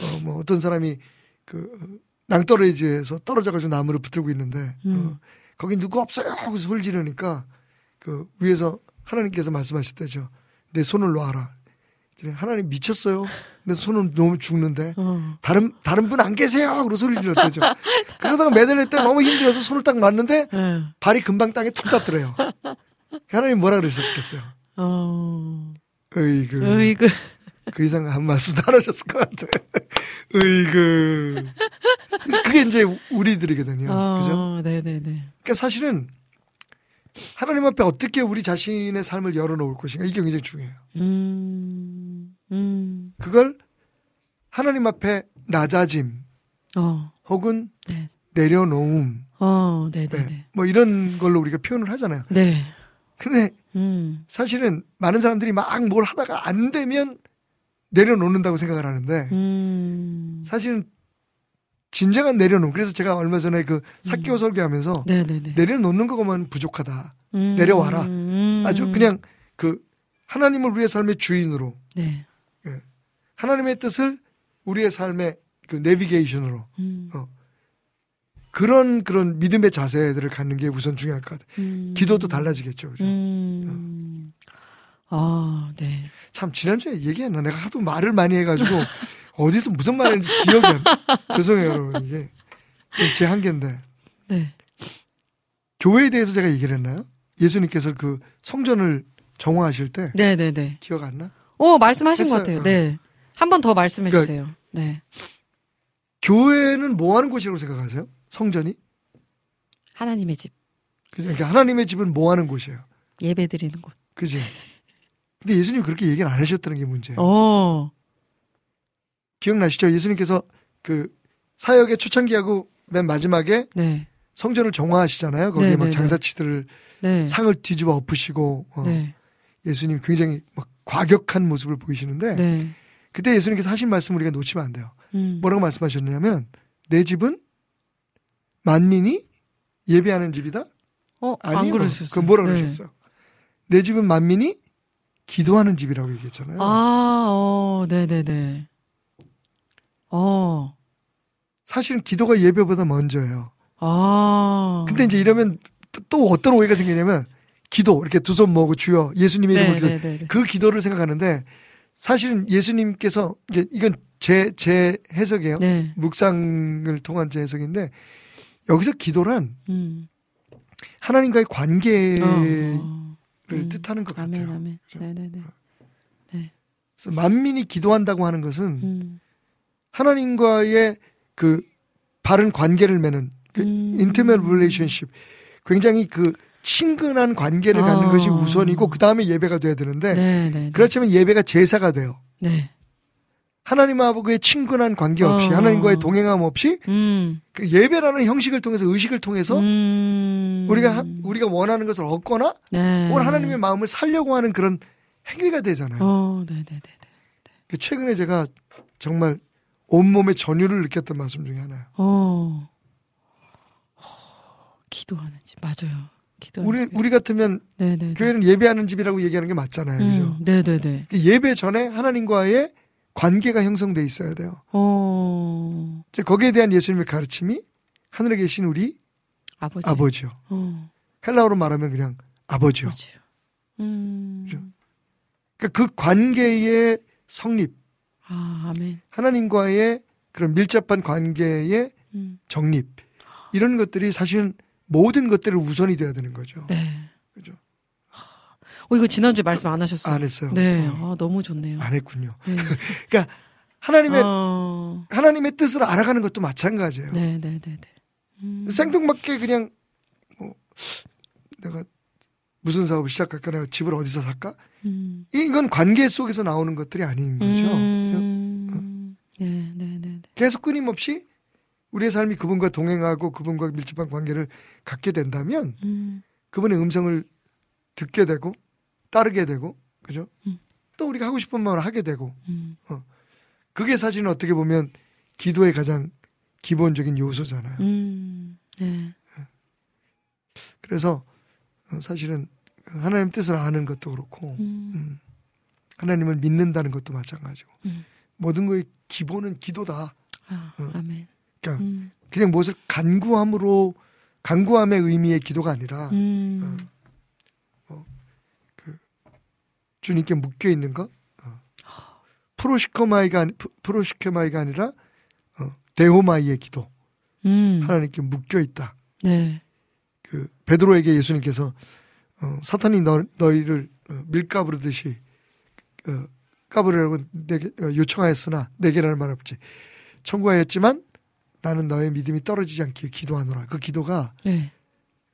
어, 뭐 어떤 사람이 그 어, 낭떠러지에서 떨어져가지고 나무를 붙들고 있는데 음. 어, 거기 누구 없어요 하고 소리 지르니까 그 위에서 하나님께서 말씀하셨대죠. 내 손을 놔라. 그랬더니 하나님 미쳤어요. 내 손을 놓으면 죽는데 어. 다른 다른 분 안 계세요 하고 소리 질렀대죠. 그러다가 매달릴 때 너무 힘들어서 손을 딱 놨는데 네. 발이 금방 땅에 툭 닿더래요. 하나님 뭐라 그러셨겠어요? 어. 으이그 으이그. 그 이상 한 말씀도 안 하셨을 것 같아. 으이그 그게 이제 우리들이거든요. 그죠? 어, 네네네. 그러니까 사실은 하나님 앞에 어떻게 우리 자신의 삶을 열어놓을 것인가 이게 굉장히 중요해요. 음, 음, 그걸 하나님 앞에 낮아짐 어, 혹은 네. 내려놓음 어, 네. 네네네. 뭐 이런 걸로 우리가 표현을 하잖아요. 네. 근데 음, 사실은 많은 사람들이 막 뭘 하다가 안 되면 내려놓는다고 생각을 하는데 음. 사실은 진정한 내려놓음. 그래서 제가 얼마 전에 그 사개오 설교하면서 네네네. 내려놓는 것만 부족하다. 음, 내려와라. 음, 아주 그냥 그 하나님을 우리의 삶의 주인으로 네. 하나님의 뜻을 우리의 삶의 그 내비게이션으로 음, 그런 그런 믿음의 자세들을 갖는 게 우선 중요할 것 같아요. 음, 기도도 달라지겠죠. 그죠? 음. 아, 네. 참 지난주에 얘기했나 내가 하도 말을 많이 해가지고 (laughs) 어디서 무슨 말했는지 기억이 안 나. (laughs) 죄송해요 여러분 이게 제 한계인데 네. 교회에 대해서 제가 얘기를 했나요? 예수님께서 그 성전을 정화하실 때 네네네. 기억 안 나? 오, 말씀하신 했어요. 것 같아요. 어. 네. 한 번 더 말씀해 그러니까- 주세요. 네. 교회는 뭐 하는 곳이라고 생각하세요? 성전이? 하나님의 집. 그러니까 하나님의 집은 뭐 하는 곳이에요? 예배 드리는 곳. 그지? 근데 예수님 그렇게 얘기를 안 하셨다는 게 문제예요. 어. 기억나시죠? 예수님께서 그 사역의 초창기하고 맨 마지막에 네. 성전을 정화하시잖아요. 거기에 네, 막 네, 장사치들을 네. 상을 뒤집어 엎으시고 어, 네. 예수님 굉장히 막 과격한 모습을 보이시는데 네. 그때 예수님께서 하신 말씀 우리가 놓치면 안 돼요. 음. 뭐라고 말씀하셨냐면 내 집은 만민이 예배하는 집이다. 어, 안 아니 요. 그러셨어요. 그 뭐라 네. 그러셨어요? 내 집은 만민이 기도하는 집이라고 얘기했잖아요. 아, 어, 네네네. 어, 사실은 기도가 예배보다 먼저예요. 아. 근데 이제 이러면 또- 또 어떤 오해가 생기냐면 기도 이렇게 두 손 모으고 주여 예수님의 이름으로 기도 네네네. 그 기도를 생각하는데 사실은 예수님께서 이건 제 제 해석이에요. 네. 묵상을 통한 제 해석인데 여기서 기도란 음. 하나님과의 관계를 어, 어. 음. 뜻하는 것 아멘, 같아요. 아멘. 그죠? 네네 네. 그래서 만민이 기도한다고 하는 것은 음. 하나님과의 그 바른 관계를 맺는 그 음. intimate relationship 굉장히 그 친근한 관계를 갖는 아. 것이 우선이고 그 다음에 예배가 돼야 되는데 네, 네. 그렇지만 예배가 제사가 돼요. 네. 하나님하고의 친근한 관계 없이 어. 하나님과의 동행함 없이 음. 그 예배라는 형식을 통해서 의식을 통해서 음. 우리가 하- 우리가 원하는 것을 얻거나 네. 혹은 하나님의 마음을 살려고 하는 그런 행위가 되잖아요. 어, 네, 네, 네. 그 최근에 제가 정말 온몸의 전율을 느꼈던 말씀 중에 하나요. 어. 어, 기도하는 집 맞아요. 기도하는 우리 집. 우리 같으면 네, 네. 네. 교회는 예배하는 집이라고 얘기하는 게 맞잖아요. 그죠? 음, 네, 네, 네. 그 예배 전에 하나님과의 관계가 형성돼 있어야 돼요. 어. 이제 거기에 대한 예수님의 가르침이 하늘에 계신 우리 아버지. 아버지요. 어. 헬라어로 말하면 그냥 아버지요. 아버지요. 음. 그죠? 그러니까 그 관계의 성립, 아, 아멘. 하나님과의 그런 밀접한 관계의 음. 정립 이런 것들이 사실은 모든 것들을 우선이 돼야 되는 거죠. 네. 그죠? 어, 이거 지난주에 말씀 안 하셨어요? 안 했어요. 네. 어, 아, 너무 좋네요. 안 했군요. 네. (laughs) 그러니까 하나님의 어. 하나님의 뜻을 알아가는 것도 마찬가지예요. 네, 네, 네, 네. 음. 생뚱맞게 그냥 뭐 내가 무슨 사업을 시작할까 내가 집을 어디서 살까 음. 이건 관계 속에서 나오는 것들이 아닌 거죠. 음. 네, 네, 네, 네. 계속 끊임없이 우리의 삶이 그분과 동행하고 그분과 밀접한 관계를 갖게 된다면 음. 그분의 음성을 듣게 되고 따르게 되고 그죠? 음. 또 우리가 하고 싶은 마음을 하게 되고 음. 그게 사실은 어떻게 보면 기도의 가장 기본적인 요소잖아요. 음. 네. 그래서 어, 사실은 하나님 뜻을 아는 것도 그렇고 음. 음, 하나님을 믿는다는 것도 마찬가지고 음. 모든 거의 기본은 기도다. 아, 어. 아멘. 그러니까 음. 그냥 무엇을 간구함으로 간구함의 의미의 기도가 아니라 음. 주님께 묶여 있는 것 어. προσεύχομαι가 아니, 프- προσεύχομαι가 아니라 어, δέομαι의 기도 음. 하나님께 묶여 있다. 네. 그 베드로에게 예수님께서 어, 사탄이 너, 너희를 어, 밀 까부르듯이 어, 까부르라고 내게 어, 요청하였으나 내게라는 말 없지 청구하였지만 나는 너의 믿음이 떨어지지 않게 기도하노라. 그 기도가 네.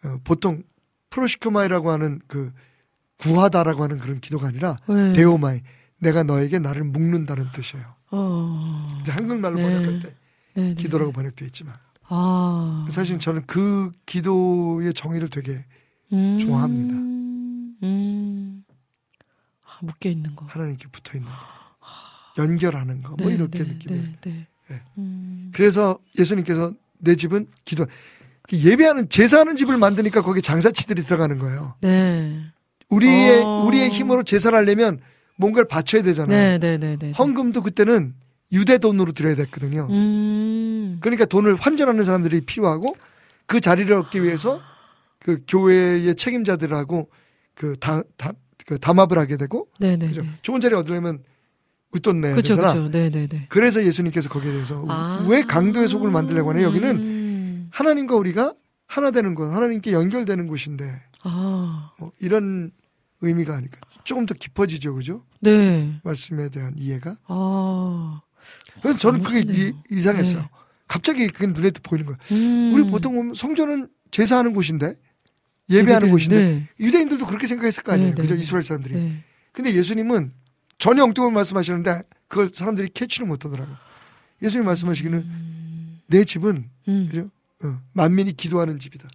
어, 보통 προσεύχομαι라고 하는 그 구하다라고 하는 그런 기도가 아니라 네. δέομαι 내가 너에게 나를 묶는다는 뜻이에요. 어. 이제 한국말로 네. 번역할 때 네, 네. 기도라고 번역되어 있지만 아. 사실 저는 그 기도의 정의를 되게 음. 좋아합니다. 음. 아, 묶여 있는 거. 하나님께 붙어 있는 거, 연결하는 거, 뭐 네, 이렇게 네, 느낌이. 네, 네. 네. 음. 그래서 예수님께서 내 집은 기도, 그 예배하는 제사하는 집을 만드니까 거기 장사치들이 들어가는 거예요. 네. 우리의 어. 우리의 힘으로 제사를 하려면 뭔가를 바쳐야 되잖아요. 네, 네, 네, 네. 헌금도 그때는 유대 돈으로 드려야 됐거든요. 음. 그러니까 돈을 환전하는 사람들이 필요하고 그 자리를 얻기 위해서 그 교회의 책임자들하고 그 다, 다, 그 담합을 하게 되고 네, 네. 그죠? 네. 좋은 자리 얻으려면 웃돈 내야 그렇죠, 되잖아. 그렇죠. 네, 네, 네. 그래서 예수님께서 거기에 대해서 아. 왜 강도의 속을 만들려고 하냐 여기는 음. 하나님과 우리가 하나 되는 곳, 하나님께 연결되는 곳인데 아. 뭐 이런 의미가 아닐까. 조금 더 깊어지죠, 그죠? 네. 말씀에 대한 이해가. 아. 그래서 저는 그게. 이, 이상했어요. 네. 갑자기 그게 눈에 보이는 거야. 음. 우리 보통 보면 성전은 제사하는 곳인데 예배하는 네, 곳인데 네. 유대인들도 그렇게 생각했을 거 아니에요. 네, 네, 그죠? 네. 이스라엘 사람들이. 네. 근데 예수님은 전혀 엉뚱한 말씀하시는데 그걸 사람들이 캐치를 못하더라고. 예수님 말씀하시기는 내 집은 음. 그죠? 어, 만민이 기도하는 집이다.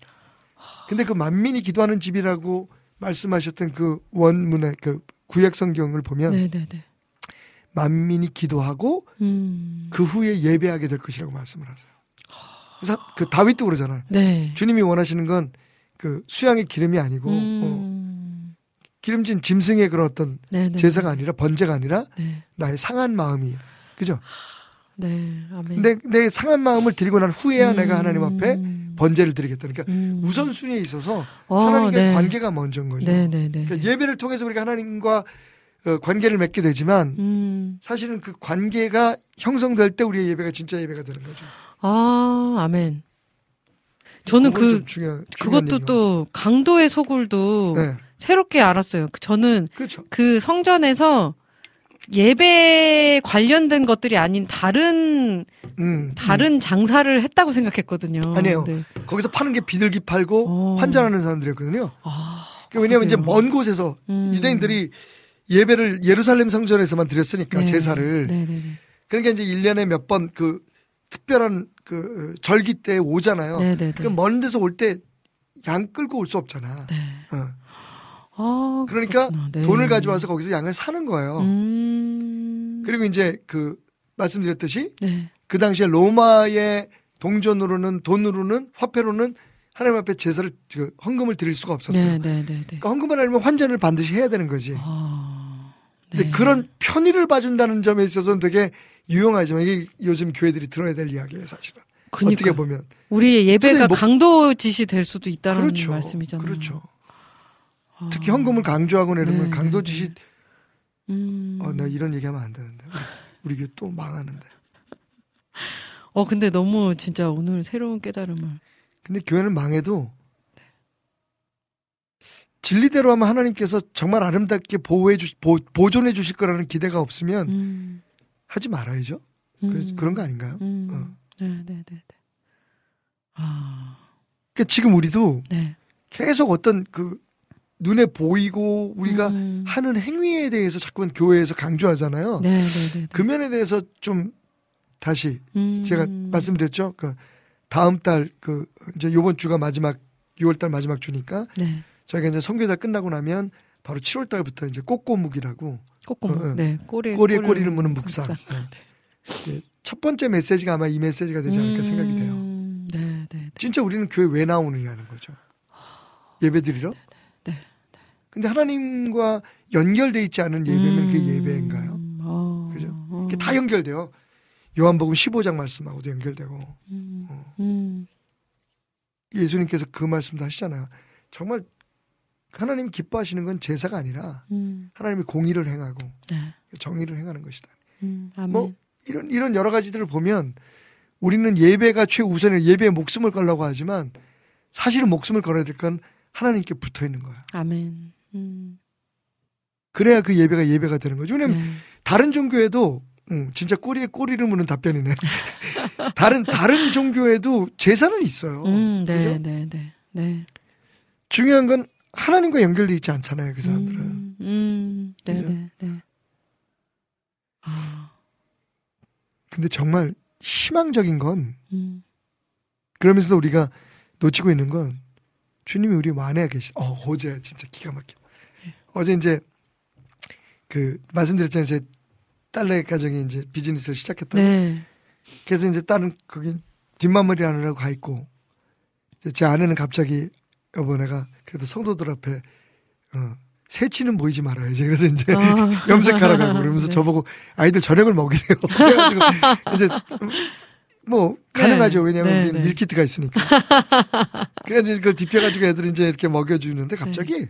근데 그 만민이 기도하는 집이라고 말씀하셨던 그 원문의 그 구약 성경을 보면 네, 네, 네. 만민이 기도하고 음. 그 후에 예배하게 될 것이라고 말씀을 하세요. 그래서 그 다윗도 그러잖아요. 네. 주님이 원하시는 건 그 수양의 기름이 아니고 어, 음. 기름진 짐승의 그런 어떤 네, 네. 제사가 아니라 번제가 아니라 네. 나의 상한 마음이에요. 그죠? 네. 아멘. 근데 내 상한 마음을 드리고 난 후에야 음. 내가 하나님 앞에 번제를 드리겠다. 그러니까 음. 우선순위에 있어서 어, 하나님과의 네. 관계가 먼저인 거죠. 네, 네, 네. 그러니까 예배를 통해서 우리가 하나님과 어, 관계를 맺게 되지만 음. 사실은 그 관계가 형성될 때 우리의 예배가 진짜 예배가 되는 거죠. 아, 아멘. 저는 그좀 중요한, 중요한 그것도 또 강도의 소굴도. 네, 새롭게 알았어요. 그 저는 그렇죠. 그 성전에서 예배 관련된 것들이 아닌 다른 음, 다른 장사를 했다고 생각했거든요. 아니에요. 네. 음. 거기서 파는 게 비둘기 팔고 어. 환전하는 사람들이었거든요. 아, 그 왜냐하면 이제. 먼 곳에서 음. 유대인들이 예배를 예루살렘 성전에서만 드렸으니까 네. 제사를 네, 네, 네. 그러니까 이제 1년에 몇 번 그 특별한 그 절기 때 오잖아요. 네, 네, 네. 그먼 데서 올 때 양 끌고 올 수 없잖아. 네. 어. 아, 그러니까. 네. 돈을 가져와서 거기서 양을 사는 거예요. 음. 그리고 이제 그 말씀드렸듯이 네. 그 당시에 로마의 동전으로는 돈으로는 화폐로는 하나님 앞에 제사를 그 헌금을 드릴 수가 없었어요. 네, 네, 네, 네. 그러니까 헌금을 하려면 환전을 반드시 해야 되는 거지. 아. 근데 네. 그런 편의를 봐준다는 점에 있어서는 되게 유용하지만 이게 요즘 교회들이 들어야 될 이야기예요, 사실은. 그러니까 어떻게 보면 우리의 예배가 뭐- 강도 짓이 될 수도 있다는 그렇죠, 말씀이잖아요. 그렇죠. 아. 특히 헌금을 강조하거나 이러면 네, 강도 짓이 네, 음. 어, 나 이런 얘기하면 안 되는데 우리, 우리 교회 또 망하는데. 어, 근데 너무 진짜 오늘 새로운 깨달음을. 근데 교회는 망해도 진리대로 하면 하나님께서 정말 아름답게 보호해 주 보, 보존해 주실 거라는 기대가 없으면 음. 하지 말아야죠. 음. 그, 그런 거 아닌가요? 음. 어. 네, 네, 네, 네. 아, 그러니까 지금 우리도 네. 계속 어떤 그 눈에 보이고 우리가 음. 하는 행위에 대해서 자꾸만 교회에서 강조하잖아요. 네, 네, 네. 네. 그 면에 대해서 좀 다시 음. 제가 말씀드렸죠. 그 다음 달 그 이제 요번 주가 마지막 6월 달 마지막 주니까 네. 저희가 이제 선교달 끝나고 나면 바로 7월 달부터 이제 꽃고묵이라고 꼬꼬. 어, 어. 네, 꼬리에 꼬리에 꼬리를 꼬리를 무는 묵상. 네. 이제 첫 번째 메시지가 아마 이 메시지가 되지 않을까 생각이 돼요. 음. 네, 네, 네. 진짜 우리는 교회 왜 나오느냐는 거죠. 예배 드리러? 네, 근데 하나님과 연결돼 있지 않은 예배면 그게 음. 예배인가요? 어. 그죠? 어. 그게 다 연결돼요. 요한복음 15장 말씀하고도 연결되고 음. 어. 음. 예수님께서 그 말씀도 하시잖아요. 정말 하나님 기뻐하시는 건 제사가 아니라 음. 하나님이 공의를 행하고 네. 정의를 행하는 것이다. 음. 뭐 이런 이런 여러 가지들을 보면 우리는 예배가 최우선이에요. 예배에 목숨을 걸라고 하지만 사실은 목숨을 걸어야 될 건 하나님께 붙어 있는 거야. 아멘. 음. 그래야 그 예배가 예배가 되는 거죠. 왜냐면 네. 다른 종교에도 음, 진짜 꼬리에 꼬리를 무는 답변이네. (laughs) 다른 다른 종교에도 제사는 있어요. 음, 네, 그죠? 네, 네. 네. 중요한 건 하나님과 연결돼 있지 않잖아요. 그 사람들은. 음, 음, 네? 네, 네. 아, 근데 정말 희망적인 건 음, 그러면서도 우리가 놓치고 있는 건 주님이 우리 안에 계시. 어 어제 진짜 기가 막혀. 예. 어제 이제 그 말씀드렸잖아요. 제 딸내 가정이 이제 비즈니스를 시작했다. 네. 그래서 이제 딸은 거기 뒷마무리 하느라고 가 있고 제 아내는 갑자기 여보 내가 그래도 성도들 앞에 어, 새치는 보이지 말아야지. 그래서 이제 아. (laughs) 염색하러 가고 그러면서 네. 저보고 아이들 저녁을 먹이래요. (laughs) 그래가지고 이제 좀뭐 가능하죠. 네. 왜냐하면 네, 우리는 네. 밀키트가 있으니까. (laughs) 그래가지고 그걸 뒤펴가지고 애들이 이제 이렇게 먹여주는데 갑자기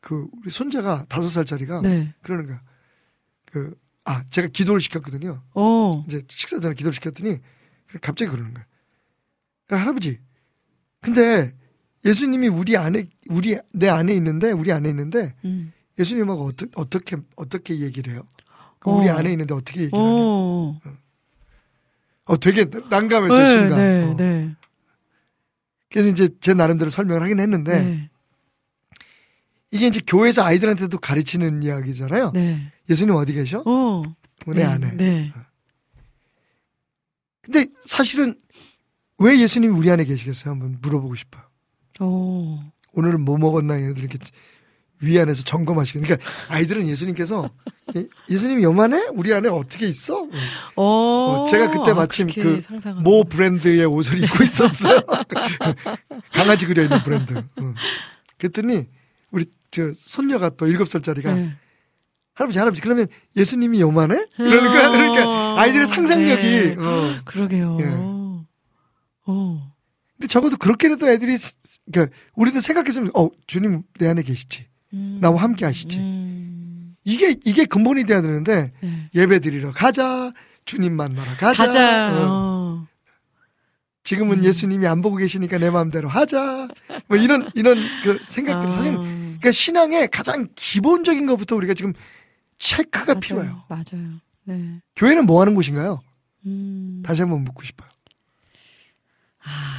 그 우리 손자가 다섯 살짜리가 네. 그러는 거야. 그, 아, 제가 기도를 시켰거든요. 어, 이제 식사 전에 기도를 시켰더니 갑자기 그러는 거야. 그러니까 할아버지, 근데 예수님이 우리 안에, 우리, 내 안에 있는데, 우리 안에 있는데, 음. 예수님하고 어떠, 어떻게, 어떻게 얘기를 해요? 그 우리 어. 안에 있는데 어떻게 얘기를 하냐? 어, 어, 되게 난감했어요, 네, 순간. 네, 어. 네. 그래서 이제 제 나름대로 설명을 하긴 했는데, 네. 이게 이제 교회에서 아이들한테도 가르치는 이야기잖아요. 네. 예수님 어디 계셔? 어. 내 안에. 네. 근데 사실은 왜 예수님이 우리 안에 계시겠어요? 한번 물어보고 싶어요. 어. 오늘은 뭐 먹었나 얘네들 이렇게 위 안에서 점검하시고 그러니까 아이들은 예수님께서 예- 예수님이 요만해? 우리 안에 어떻게 있어? 어. 어, 제가 그때 아, 마침 그렇게 그 모. 브랜드의 옷을 입고 있었어요. (laughs) 강아지 그려 있는 브랜드. 응. 그랬더니 우리 저 손녀가 또 일곱 살짜리가 네. 할아버지 할아버지 그러면 예수님이 요만해? 이러는 거야. 그러니까 아이들의 상상력이 네. 어. 그러게요. 예. 어. 근데 적어도 그렇게라도 애들이 스- 그러니까 우리도 생각했으면 어 주님 내 안에 계시지. 음. 나와 함께 하시지. 음. 이게 이게 근본이 돼야 되는데 네. 예배 드리러 가자. 주님 만나러 가자. 가자. 어. 어. 지금은 음. 예수님이 안 보고 계시니까 내 마음대로 하자. 뭐 이런 이런 그 생각들 아. 사실 그러니까 신앙의 가장 기본적인 것부터 우리가 지금 체크가 맞아요. 필요해요. 맞아요. 네. 교회는 뭐 하는 곳인가요? 음. 다시 한번 묻고 싶어요.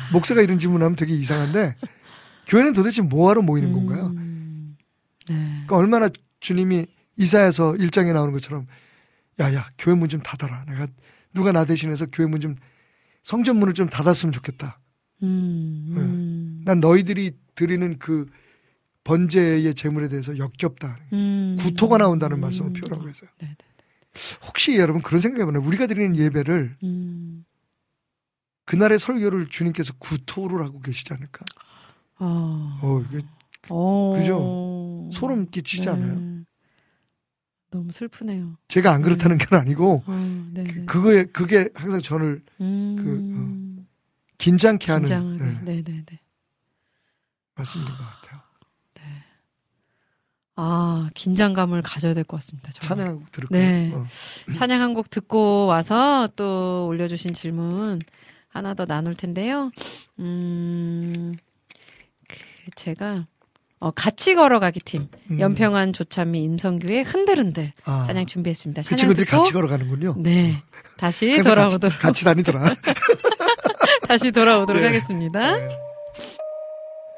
아. 목사가 이런 질문하면 되게 이상한데 교회는 도대체 뭐 하러 모이는 건가요? 음. 네. 그러니까 얼마나 주님이 이사에서 일장에 나오는 것처럼 야야 교회 문 좀 닫아라. 내가 누가 나 대신해서 교회 문 좀 성전 문을 좀 닫았으면 좋겠다. 음. 음. 난 너희들이 드리는 그 번제의 재물에 대해서 역겹다. 음. 구토가 나온다는 말씀을 음. 표현하고 있어요. 네, 네. 혹시 여러분 그런 생각해보나요? 우리가 드리는 예배를 음. 그날의 설교를 주님께서 구토를 하고 계시지 않을까? 어. 어, 이게 어. 그죠? 소름 끼치지 네. 않아요? 너무 슬프네요. 제가 안 그렇다는 건 아니고 어, 네. 그, 네. 그거에 그게 항상 저를 음. 긴장케 하는. 네, 네, 네, 네. 말씀인 것 같아요. 아, 긴장감을 가져야 될 것 같습니다. 정말. 찬양곡 들을까요? 네. 어. 찬양 한 곡 듣고 와서 또 올려주신 질문 하나 더 나눌 텐데요. 음, 그 제가 어, 같이 걸어가기 팀 음. 연평안 조찬미 임성규의 흔들흔들 아, 찬양 준비했습니다. 그 찬양 친구들이 듣고 같이 걸어가는군요. 네 다시 항상 돌아오도록 같이, 같이 다니더라. (laughs) 다시 돌아오도록 네. 하겠습니다.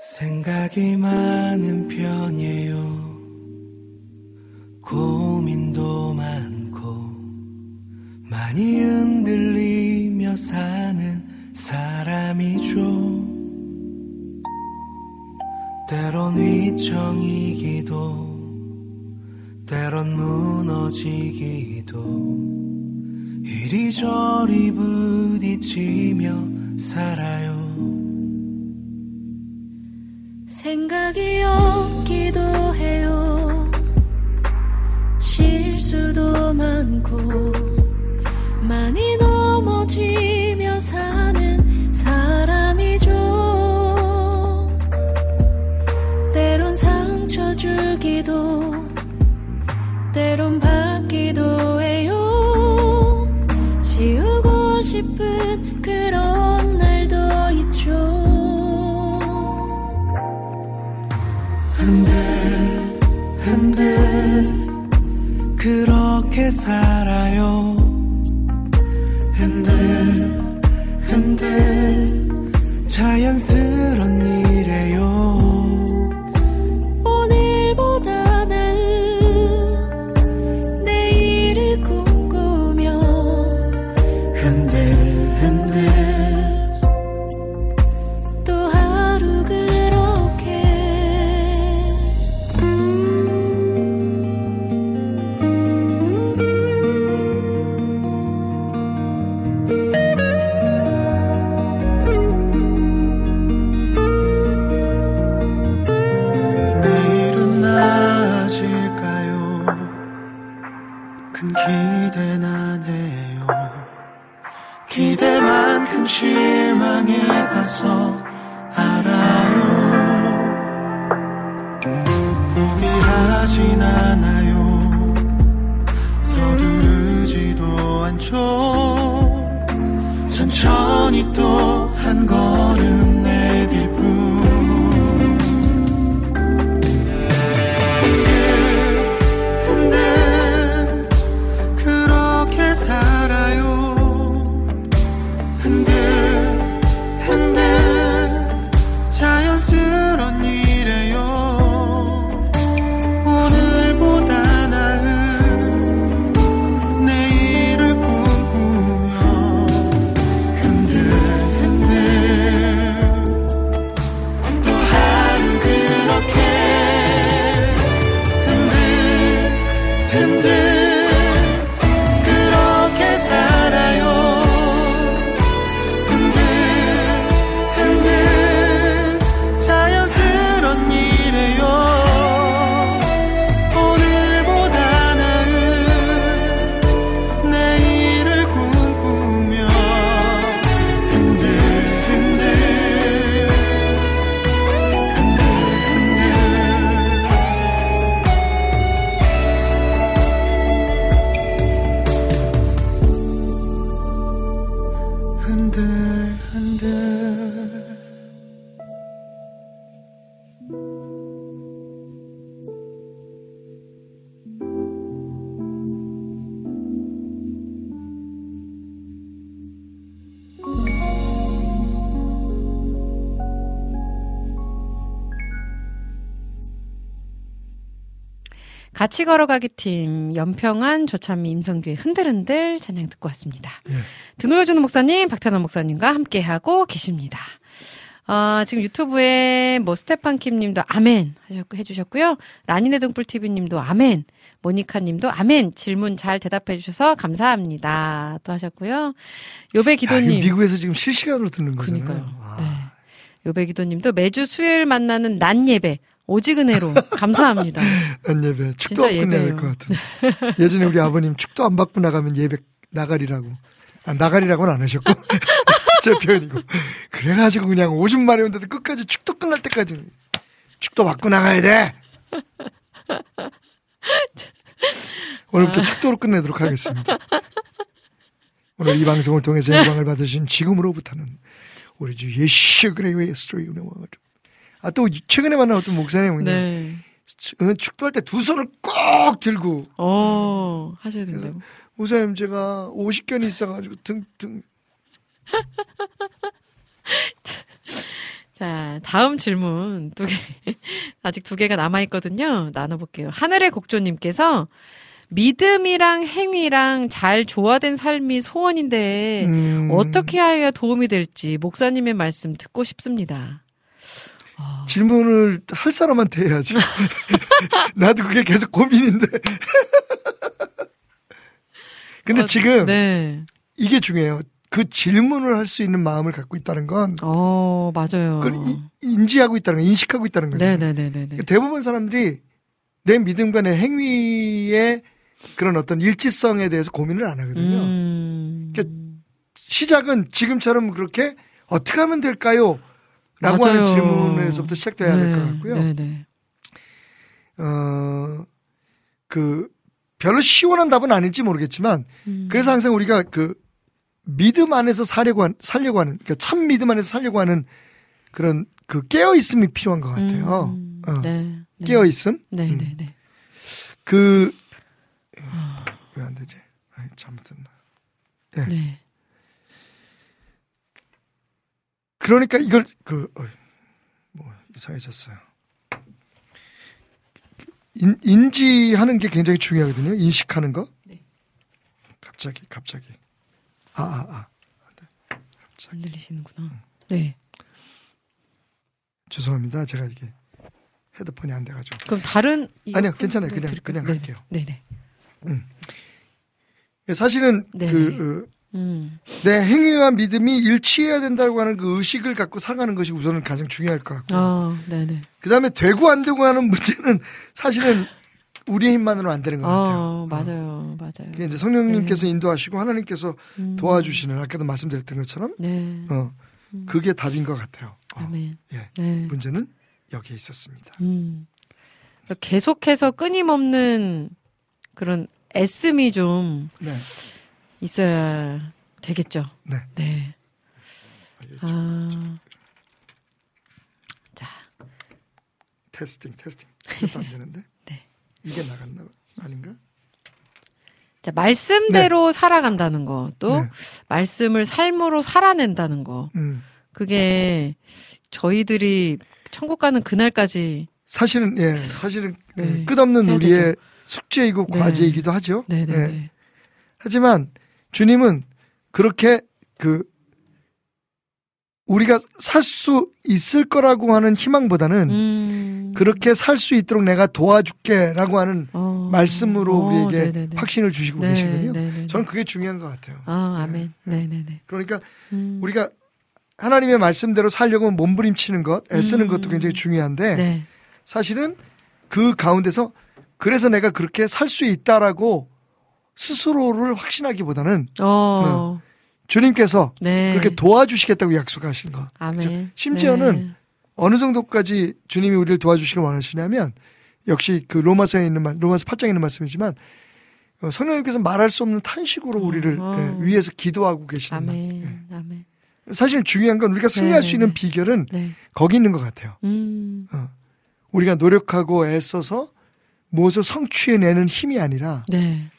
생각이 많은 편이에요. 고민도 많고 많이 흔들리며 사는 사람이죠. 때론 위청이기도 때론 무너지기도 이리저리 부딪히며 살아요. 생각이 없기도 해요. 실수도 많고 많이 넘어지 살아요 실 같이 걸어가기 팀 연평한 조찬미 임성규의 흔들흔들 찬양 듣고 왔습니다. 예. 등을 올려주는 목사님 박태남 목사님과 함께 하고 계십니다. 어, 지금 유튜브에 뭐 스테판 킴님도 아멘 하셨고 해주셨고요. 라니네 등불 TV님도 아멘. 모니카님도 아멘 질문 잘 대답해 주셔서 감사합니다. 또 하셨고요. 요배 야, 이거 기도님. 미국에서 지금 실시간으로 듣는 거잖아요. 그니까요. 와. 네. 요배 기도님도 매주 수요일 만나는 낮 예배 오직 은혜로 감사합니다. (laughs) 난 예배 축도 진짜 안 끝내야 될 예배예요. 것 같은. 예전에 우리 아버님 축도 안 받고 나가면 예배 나가리라고. 아, 나가리라고는 안 하셨고 (laughs) 제 표현이고. 그래가지고 그냥 오줌 마려운데도 끝까지 축도 끝날 때까지 축도 받고 나가야 돼. (laughs) 오늘부터 축도로 끝내도록 하겠습니다. 오늘 이 방송을 통해서 영광을 받으신 지금으로부터는 우리 주 예수 그리스도의 은혜와 아 또 최근에 만난 어떤 목사님 그냥 네. 어, 축도할 때 두 손을 꼭 들고 어, 하셔야 된다고. 목사님 제가 50견이 있어가지고 등등 (laughs) 자, 다음 질문 두 개. (laughs) 아직 두 개가 남아있거든요. 나눠볼게요. 하늘의 곡조님께서 믿음이랑 행위랑 잘 조화된 삶이 소원인데 음, 어떻게 하여야 도움이 될지 목사님의 말씀 듣고 싶습니다. 아, 질문을 할 사람한테 해야지. (laughs) 나도 그게 계속 고민인데. (laughs) 근데 어, 지금 네. 이게 중요해요. 그 질문을 할 수 있는 마음을 갖고 있다는 건 어, 맞아요. 그걸 이- 인지하고 있다는 거, 인식하고 있다는 거잖아요. 네네네네네. 그러니까 대부분 사람들이 내 믿음과 내 행위의 그런 어떤 일치성에 대해서 고민을 안 하거든요. 음. 그러니까 시작은 지금처럼 그렇게 어떻게 하면 될까요? 라고. 하는 질문에서부터 시작돼야 될것 네, 같고요. 네 네. 어, 그, 별로 시원한 답은 아닐지 모르겠지만, 음. 그래서 항상 우리가 그, 믿음 안에서 살려고, 한, 살려고 하는, 그러니까 참 믿음 안에서 살려고 하는 그런 그 깨어있음이 필요한 것 같아요. 음, 어, 네. 네. 깨어있음? 음. 네네네. 그, 왜 안 되지? 아이, 잘못했나. 네. 그러니까 이걸 그 뭐 이상해졌어요. 인, 인지하는 게 굉장히 중요하거든요. 인식하는 거. 네. 갑자기 갑자기 아 아 아, 안 들리시는구나. 네. 죄송합니다. 제가 이게 헤드폰이 안 돼가지고 그럼 다른 아니요, 괜찮아요. 그냥- 드릴까요? 그냥 네네. 할게요. 네네. 사실은 네. 그 음. 어, 내 행위와 믿음이 일치해야 된다고 하는 그 의식을 갖고 살아가는 것이 우선은 가장 중요할 것 같고 아, 네네. 그 다음에 되고 안 되고 하는 문제는 사실은 우리의 힘만으로 안 되는 것 같아요. 어, 맞아요. 맞아요. 그게 이제 성령님께서 인도하시고 하나님께서 음. 도와주시는 아까도 말씀드렸던 것처럼 네. 어 그게 답인 것 같아요. 어, 아멘. 예. 네. 문제는 여기에 있었습니다. 음. 그러니까 계속해서 끊임없는 그런 애씀이 좀 네. 있어야 되겠죠. 네. 네. 아. 자, 테스팅 테스팅 이것도 안 되는데 (laughs) 네. 이게 나갔나 아닌가? 자, 말씀대로 살아간다는 거, 또 네. 말씀을 삶으로 살아낸다는 거. 음. 그게 저희들이 천국 가는 그날까지 사실은 예 사실은 네. 음, 끝없는 우리의 되죠. 숙제이고 네. 과제이기도 하죠. 네네. 예. 네. 하지만 주님은 그렇게 그 우리가 살 수 있을 거라고 하는 희망보다는 음. 그렇게 살 수 있도록 내가 도와줄게라고 하는 어. 말씀으로 어, 우리에게 네네네. 확신을 주시고 네, 계시거든요. 네네네. 저는 그게 중요한 것 같아요. 아, 아멘. 네네네. 그러니까 음. 우리가 하나님의 말씀대로 살려고 몸부림치는 것, 애쓰는 음. 것도 굉장히 중요한데 네. 사실은 그 가운데서 그래서 내가 그렇게 살 수 있다라고 스스로를 확신하기보다는 어. 주님께서 네. 그렇게 도와주시겠다고 약속하신 것. 아멘. 심지어는 네. 어느 정도까지 주님이 우리를 도와주시길 원하시냐면 역시 그 로마서에 있는 말, 로마서 8장에 있는 말씀이지만 어, 성령님께서 말할 수 없는 탄식으로 우리를 어. 예, 위에서 기도하고 계시는 말. 아멘. 아멘. 사실 중요한 건 우리가 승리할 수 네네네. 있는 비결은 네. 거기 있는 것 같아요. 음. 우리가 노력하고 애써서 무엇을 성취해내는 힘이 아니라 네.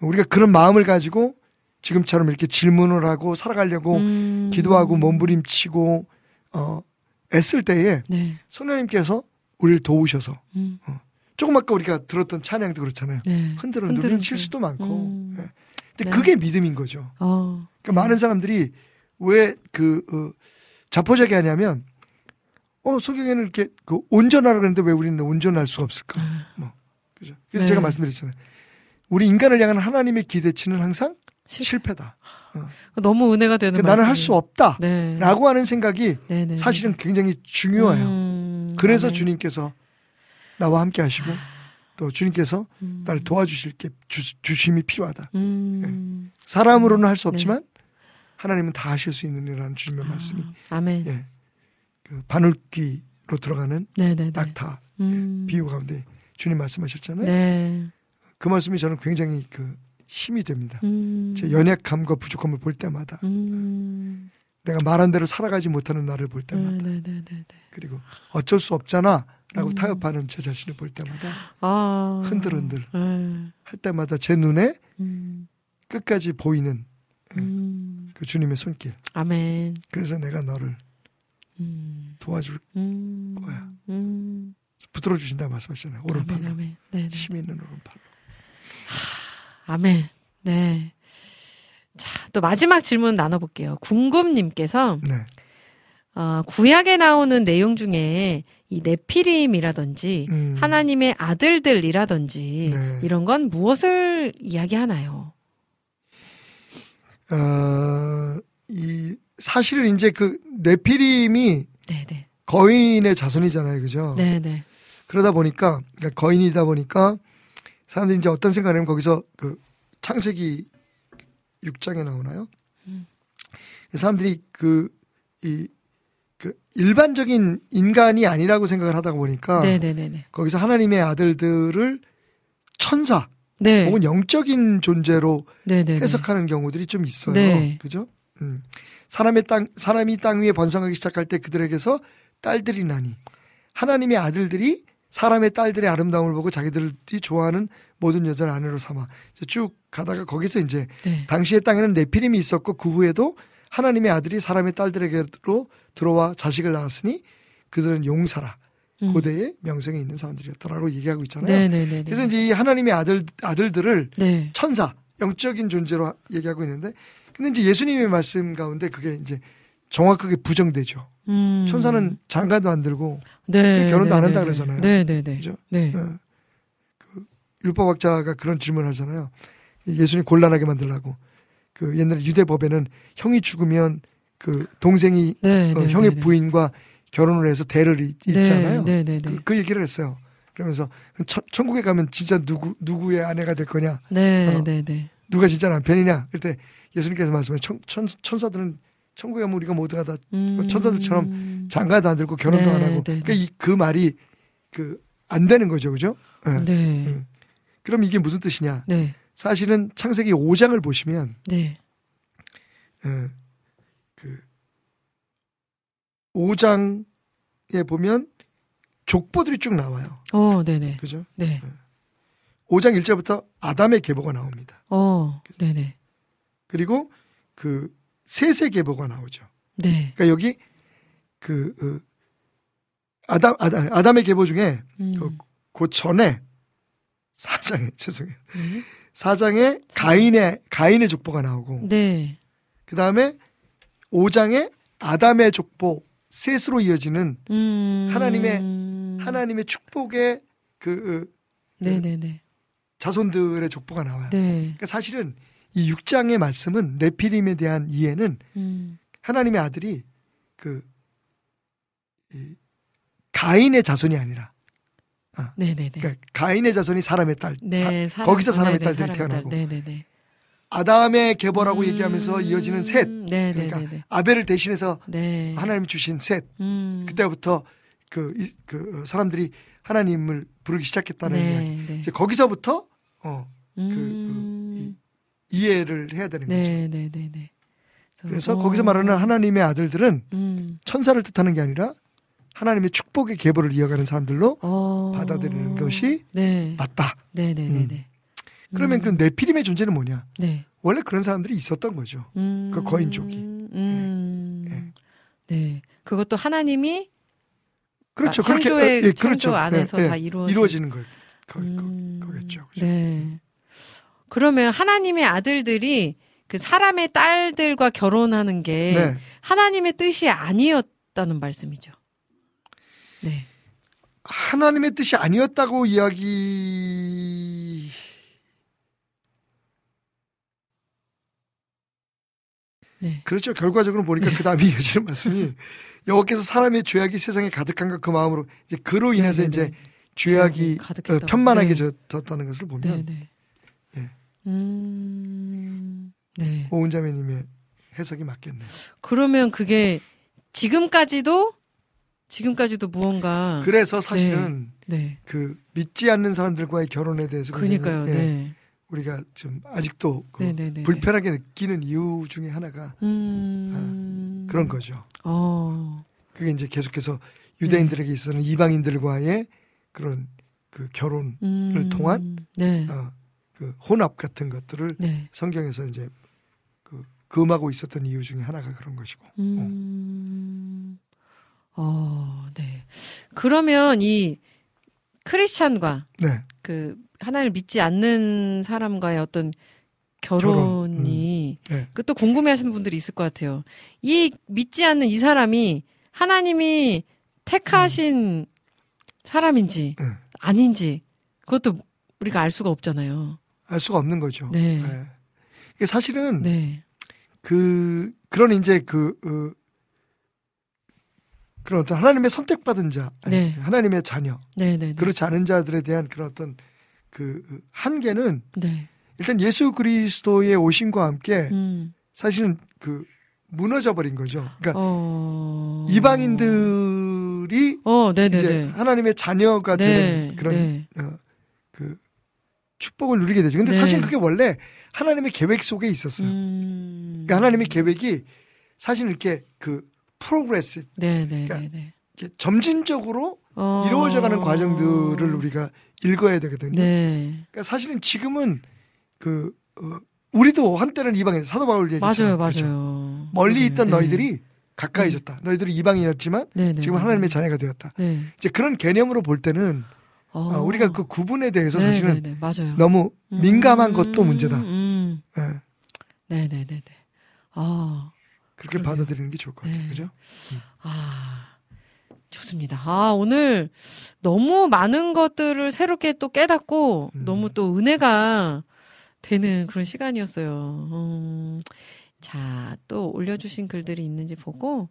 우리가 그런 마음을 가지고 지금처럼 이렇게 질문을 하고 살아가려고 음. 기도하고 몸부림치고 어, 애쓸 때에 네. 성령님께서 우리를 도우셔서 음. 조금 아까 우리가 들었던 찬양도 그렇잖아요. 네. 흔들어. 누르는 실수도 많고. 음. 예. 근데 네. 그게 믿음인 거죠. 어. 그러니까 많은 사람들이 왜그 어, 자포자기 하냐면 어 성경에는 이렇게 그 온전하라 그랬는데 왜 우리는 온전할 수가 없을까? 아, 그죠? 그래서 네. 제가 말씀드렸잖아요. 우리 인간을 향한 하나님의 기대치는 항상 실- 실패다. 너무 은혜가 되는 그러니까 나는 할 수 없다. 네. 라고 하는 생각이 네, 네. 사실은 굉장히 중요해요. 음, 그래서 아멘. 주님께서 나와 함께 하시고 또 주님께서 음. 나를 도와주실 게 주, 주심이 필요하다. 음. 사람으로는 할수 네. 없지만 하나님은 다 하실 수 있는 이라는 주님의 말씀이 아, 아멘. 예. 그 바늘귀로 들어가는 네, 네, 네. 낙타 음. 비유 가운데 주님 말씀하셨잖아요. 네. 그 말씀이 저는 굉장히 그 힘이 됩니다. 음. 제 연약함과 부족함을 볼 때마다 음. 내가 말한 대로 살아가지 못하는 나를 볼 네, 때마다 네. 그리고 어쩔 수 없잖아라고 음. 타협하는 제 자신을 볼 때마다 아. 흔들흔들 네. 할 때마다 제 눈에 음. 끝까지 보이는 음. 그 주님의 손길. 아멘. 그래서 내가 너를 음. 도와줄 음. 거야. 음. 붙들어 주신다. 오른팔로. 네, 네. 힘 있는 오른팔로. 아멘. 네. 자, 또 마지막 질문 나눠볼게요. 궁금님께서 네. 어, 구약에 나오는 내용 중에 이 네피림이라든지 음. 하나님의 아들들이라든지 네. 이런 건 무엇을 이야기하나요? 어, 이 사실은 이제 그 네피림이 네네. 거인의 자손이잖아요, 그죠? 네네. 그러다 보니까 그러니까 거인이다 보니까 사람들이 이제 어떤 생각을 하면 거기서 그 창세기 6장에 나오나요? 음. 사람들이 그 이 그 일반적인 인간이 아니라고 생각을 하다 보니까 네네네네. 거기서 하나님의 아들들을 천사 네. 혹은 영적인 존재로 네네네. 해석하는 경우들이 좀 있어요. 네. 그죠? 음. 사람의 땅, 사람이 땅 위에 번성하기 시작할 때 그들에게서 딸들이 나니 하나님의 아들들이 사람의 딸들의 아름다움을 보고 자기들이 좋아하는 모든 여자를 아내로 삼아 쭉 가다가 거기서 이제 네. 당시의 땅에는 네피림이 있었고 그 후에도 하나님의 아들이 사람의 딸들에게로 들어와 자식을 낳았으니 그들은 용사라 음. 고대의 명성에 있는 사람들이었다라고 얘기하고 있잖아요. 네네네. 그래서 이제 이 하나님의 아들 아들들을 네. 천사, 영적인 존재로 얘기하고 있는데, 근데 이제 예수님의 말씀 가운데 그게 이제 정확하게 부정되죠. 음. 천사는 장가도 안 들고, 네. 결혼도 안 한다 네네네. 그러잖아요. 네 네 네. 그죠? 네. 어, 그 율법학자가 그런 질문을 하잖아요. 예수님 곤란하게 만들라고. 그 옛날 유대 법에는 형이 죽으면 그 동생이 네. 어, 네, 형의 네, 네. 부인과 결혼을 해서 대를 잇- 잇잖아요. 네, 네, 네. 그, 그 얘기를 했어요. 그러면서 천, 천국에 가면 진짜 누구 누구의 아내가 될 거냐? 네, 어. 네, 네. 누가 진짜 남편이냐? 그때 예수님께서 말씀해 천, 천, 천사들은 천국에 가면 우리가 모두가 다 음. 천사들처럼 장가도 안 들고 결혼도 네, 안 하고 네, 그러니까 이, 그 말이 그 안 되는 거죠, 그죠? 예. 네. 음. 그럼 이게 무슨 뜻이냐? 네. 사실은 창세기 5장을 보시면 네. 예, 그 5장에 보면 족보들이 쭉 나와요. 어, 네네. 그죠? 네. 5장 1절부터 아담의 계보가 나옵니다. 어, 네네. 그리고 그 셋의 계보가 나오죠. 네. 그러니까 여기 그 어, 아담 아담 아담의 계보 중에 음. 그, 그 전에 4장에 (laughs) 죄송해요. 네. 4장에 가인의 가인의 족보가 나오고 네. 그다음에 5장에 아담의 족보 셋으로 이어지는 음. 하나님의- 하나님의 축복의 그 어, 네네네. 자손들의 족보가 나와요. 네. 그러니까 사실은 이 6장의 말씀은 네피림에 대한 이해는 음. 하나님의 아들이 그 이, 가인의 자손이 아니라 네네네. 그러니까 가인의 자손이 사람의 딸 네. 사- 거기서 사람의 네네, 딸들이 사람의 태어나고 딸. 네네네. 아담의 계보라고 음. 얘기하면서 이어지는 셋 네네네. 그러니까 아벨을 대신해서 네. 하나님이 주신 셋 음. 그때부터 그, 이- 그 사람들이 하나님을 부르기 시작했다는 이야기 네. 네. 이제 거기서부터 어, 음. 이해를 해야 되는 거죠. 네. 네 네 네. 그래서 어. 거기서 말하는 하나님의 아들들은 음. 천사를 뜻하는 게 아니라 하나님의 축복의 계보를 이어가는 사람들로 어. 받아들이는 것이 네. 맞다. 네 네 네 네. 그러면 그 네피림의 존재는 뭐냐? 네. 원래 그런 사람들이 있었던 거죠. 음. 그 거인족이. 음. 예. 네. 그것도 하나님이 그렇죠. 아, 창조의 그렇게 예, 창조 안에서 다 이루어지는 거예요. 거, 음, 거, 거 겠죠. 그죠? 네. 그러면 하나님의 아들들이 그 사람의 딸들과 결혼하는 게 네. 하나님의 뜻이 아니었다는 말씀이죠. 네. 하나님의 뜻이 아니었다고 이야기 네. 그렇죠. 결과적으로 보니까 그 다음에 (laughs) 이어지는 말씀이 여호와께서 사람의 죄악이 세상에 가득한가 그 마음으로 이제 그로 인해서 네, 네, 이제 네. 죄악이. 어, 편만하게 네. 졌- 졌다는 것을 네, 보면 네. 예. 음. 네. 오은자매님의 해석이 맞겠네요. 그러면 그게 지금까지도 지금까지도 무언가 그래서 사실은 네. 그 믿지 않는 사람들과의 결혼에 대해서 그러니까요. 예, 네. 우리가 좀 아직도 그 네, 네, 네. 불편하게 느끼는 이유 중에 하나가 음. 그런 거죠. 어. 그게 이제 계속해서 유대인들에게 있어서는 이방인들과의 그런 그 결혼, 음. 통한? 네. 어, 그 혼합 같은 것들을 네. 성경에서 이제 그 금하고 있었던 이유 중에 하나가 그런 것이고. 음. 어, 네. 그러면 이 크리스찬과 네, 그 하나님을 믿지 않는 사람과의 어떤 결혼, 결혼이 네. 그또 궁금해하시는 분들이 있을 것 같아요. 이 믿지 않는 이 사람이 하나님이 택하신 사람인지 네. 아닌지 그것도 우리가 알 수가 없잖아요. 알 수가 없는 거죠. 네. 이게 사실은 네, 그 그런 이제 그 어, 그런 어떤 하나님의 선택받은 자, 아니, 네. 하나님의 자녀, 네, 네, 네. 그렇지 않은 자들에 대한 그런 어떤 그 한계는 네. 일단 예수 그리스도의 오심과 함께 음. 사실은 그 무너져 버린 거죠. 그러니까 어. 이방인들이 어, 네, 네, 이제 네. 하나님의 자녀가 되는 그런 네. 어, 그 축복을 누리게 되죠. 근데 네. 사실 그게 원래 하나님의 계획 속에 있었어요. 음. 그러니까 하나님의 계획이 사실 이렇게 그 프로그레시브, 네, 네, 그러니까 네, 네. 점진적으로 어. 이루어져가는 과정들을 우리가 읽어야 되거든요. 네. 그러니까 사실은 지금은 그 어, 우리도 한때는 이방인 사도 바울 맞아요, 얘기처럼 맞아요. 그렇죠? 멀리 네, 있던 네. 너희들이 가까이졌다. 너희들이 이방인이었지만 지금 네, 하나님의 네. 자녀가 되었다. 네. 이제 그런 개념으로 볼 때는 어. 아, 우리가 그 구분에 대해서 네, 사실은 네, 네. 너무 민감한 음, 것도 문제다. 음. 예, 네, 네, 네, 네. 아, 그렇게 그러네요. 받아들이는 게 좋을 것 같아요. 네. 그죠? 아, 좋습니다. 아, 오늘 너무 많은 것들을 새롭게 또 깨닫고 음. 너무 또 은혜가 되는 그런 시간이었어요. 음, 자, 또 올려주신 글들이 있는지 보고